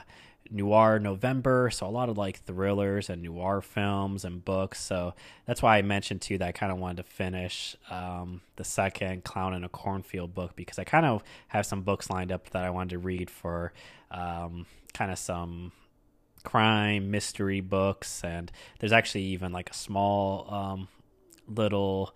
noir November, so a lot of like thrillers and noir films and books. So that's why I mentioned too that I kind of wanted to finish um, the second Clown in a Cornfield book because I kind of have some books lined up that I wanted to read for um, kind of some crime mystery books, and there's actually even like a small um, little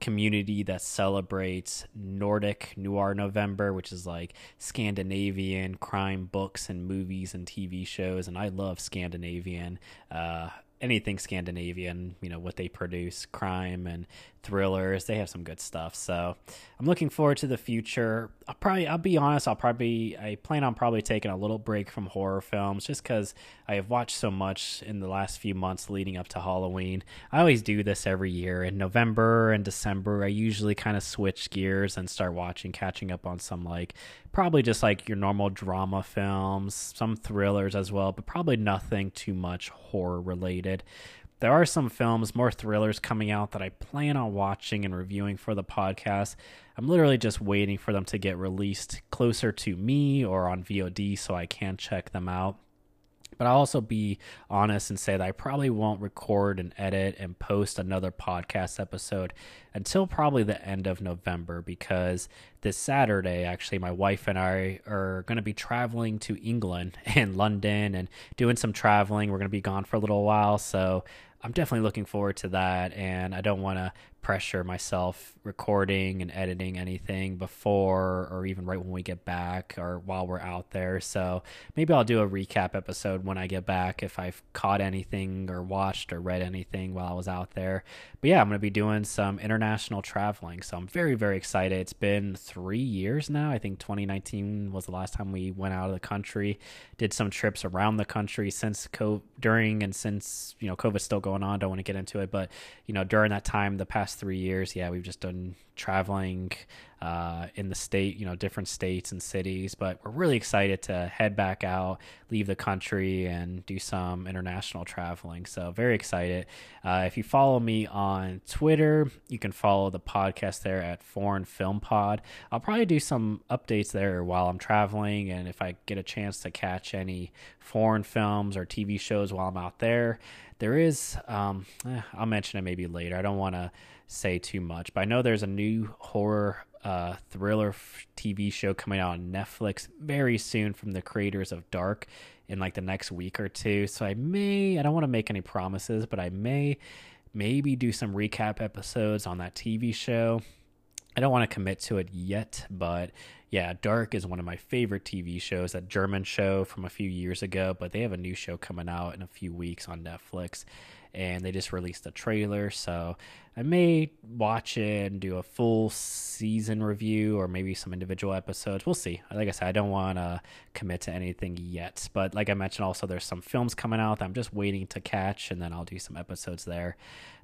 community that celebrates Nordic Noir November, which is like Scandinavian crime books and movies and TV shows. And I love Scandinavian, uh, anything Scandinavian, you know, what they produce, crime and thrillers. They have some good stuff. So I'm looking forward to the future. I'll probably, I'll be honest, I'll probably, I plan on probably taking a little break from horror films just because I have watched so much in the last few months leading up to Halloween. I always do this every year. In November and December, I usually kind of switch gears and start watching, catching up on some like probably just like your normal drama films, some thrillers as well, but probably nothing too much horror related. There are some films, more thrillers coming out that I plan on watching and reviewing for the podcast. I'm literally just waiting for them to get released closer to me or on VOD so I can check them out. But I'll also be honest and say that I probably won't record and edit and post another podcast episode until probably the end of November because this Saturday, actually, my wife and I are going to be traveling to England <laughs> and London and doing some traveling. We're going to be gone for a little while. So I'm definitely looking forward to that, and I don't want to pressure myself recording and editing anything before or even right when we get back or while we're out there. So maybe I'll do a recap episode when I get back if I've caught anything or watched or read anything while I was out there. But yeah, I'm going to be doing some international traveling. So I'm very, very excited. It's been three years now. I think 2019 was the last time we went out of the country, did some trips around the country since COVID, during and since, you know, COVID's still going on. Don't want to get into it. But, you know, during that time, the past three years, yeah, we've just done traveling uh, in the state, you know, different states and cities. But we're really excited to head back out, leave the country, and do some international traveling. So, very excited. Uh, if you follow me on Twitter, you can follow the podcast there at Foreign Film Pod. I'll probably do some updates there while I'm traveling, and if I get a chance to catch any foreign films or TV shows while I'm out there. There is, um, eh, I'll mention it maybe later. I don't want to say too much, but I know there's a new horror uh, thriller TV show coming out on Netflix very soon from the creators of Dark in like the next week or two. So I may, I don't want to make any promises, but I may maybe do some recap episodes on that TV show. I don't want to commit to it yet, but yeah, Dark is one of my favorite TV shows, that German show from a few years ago, but they have a new show coming out in a few weeks on Netflix and they just released a trailer, so I may watch it and do a full season review or maybe some individual episodes. We'll see. Like I said, I don't want to commit to anything yet, but like I mentioned also there's some films coming out that I'm just waiting to catch and then I'll do some episodes there.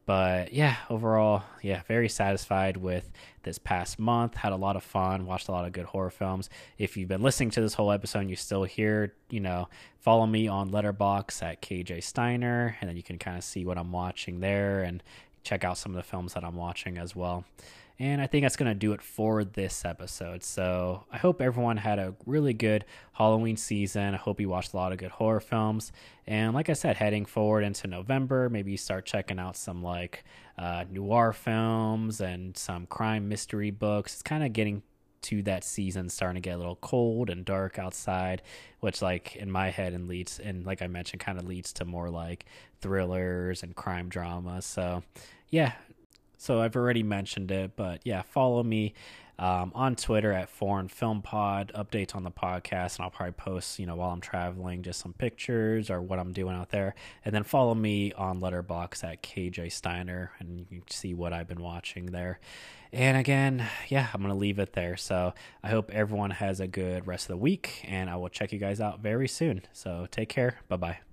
But yeah, overall, yeah, very satisfied with this past month. Had a lot of fun, watched a lot of good horror films. If you've been listening to this whole episode and you're still here, you know, follow me on Letterboxd at KJ Steiner, and then you can kind of see what I'm watching there and check out some of the films that I'm watching as well. And I think that's going to do it for this episode. So I hope everyone had a really good Halloween season. I hope you watched a lot of good horror films. And like I said, heading forward into November, maybe you start checking out some like uh, noir films and some crime mystery books. It's kind of getting to that season starting to get a little cold and dark outside which like in my head and leads and like i mentioned kind of leads to more like thrillers and crime dramas so yeah so I've already mentioned it, but yeah, follow me um, on Twitter at Foreign Film Pod. Updates on the podcast, and I'll probably post, you know, while I'm traveling, just some pictures or what I'm doing out there. And then follow me on Letterboxd at KJ Steiner, and you can see what I've been watching there. And again, yeah, I'm gonna leave it there. So I hope everyone has a good rest of the week, and I will check you guys out very soon. So take care. Bye bye.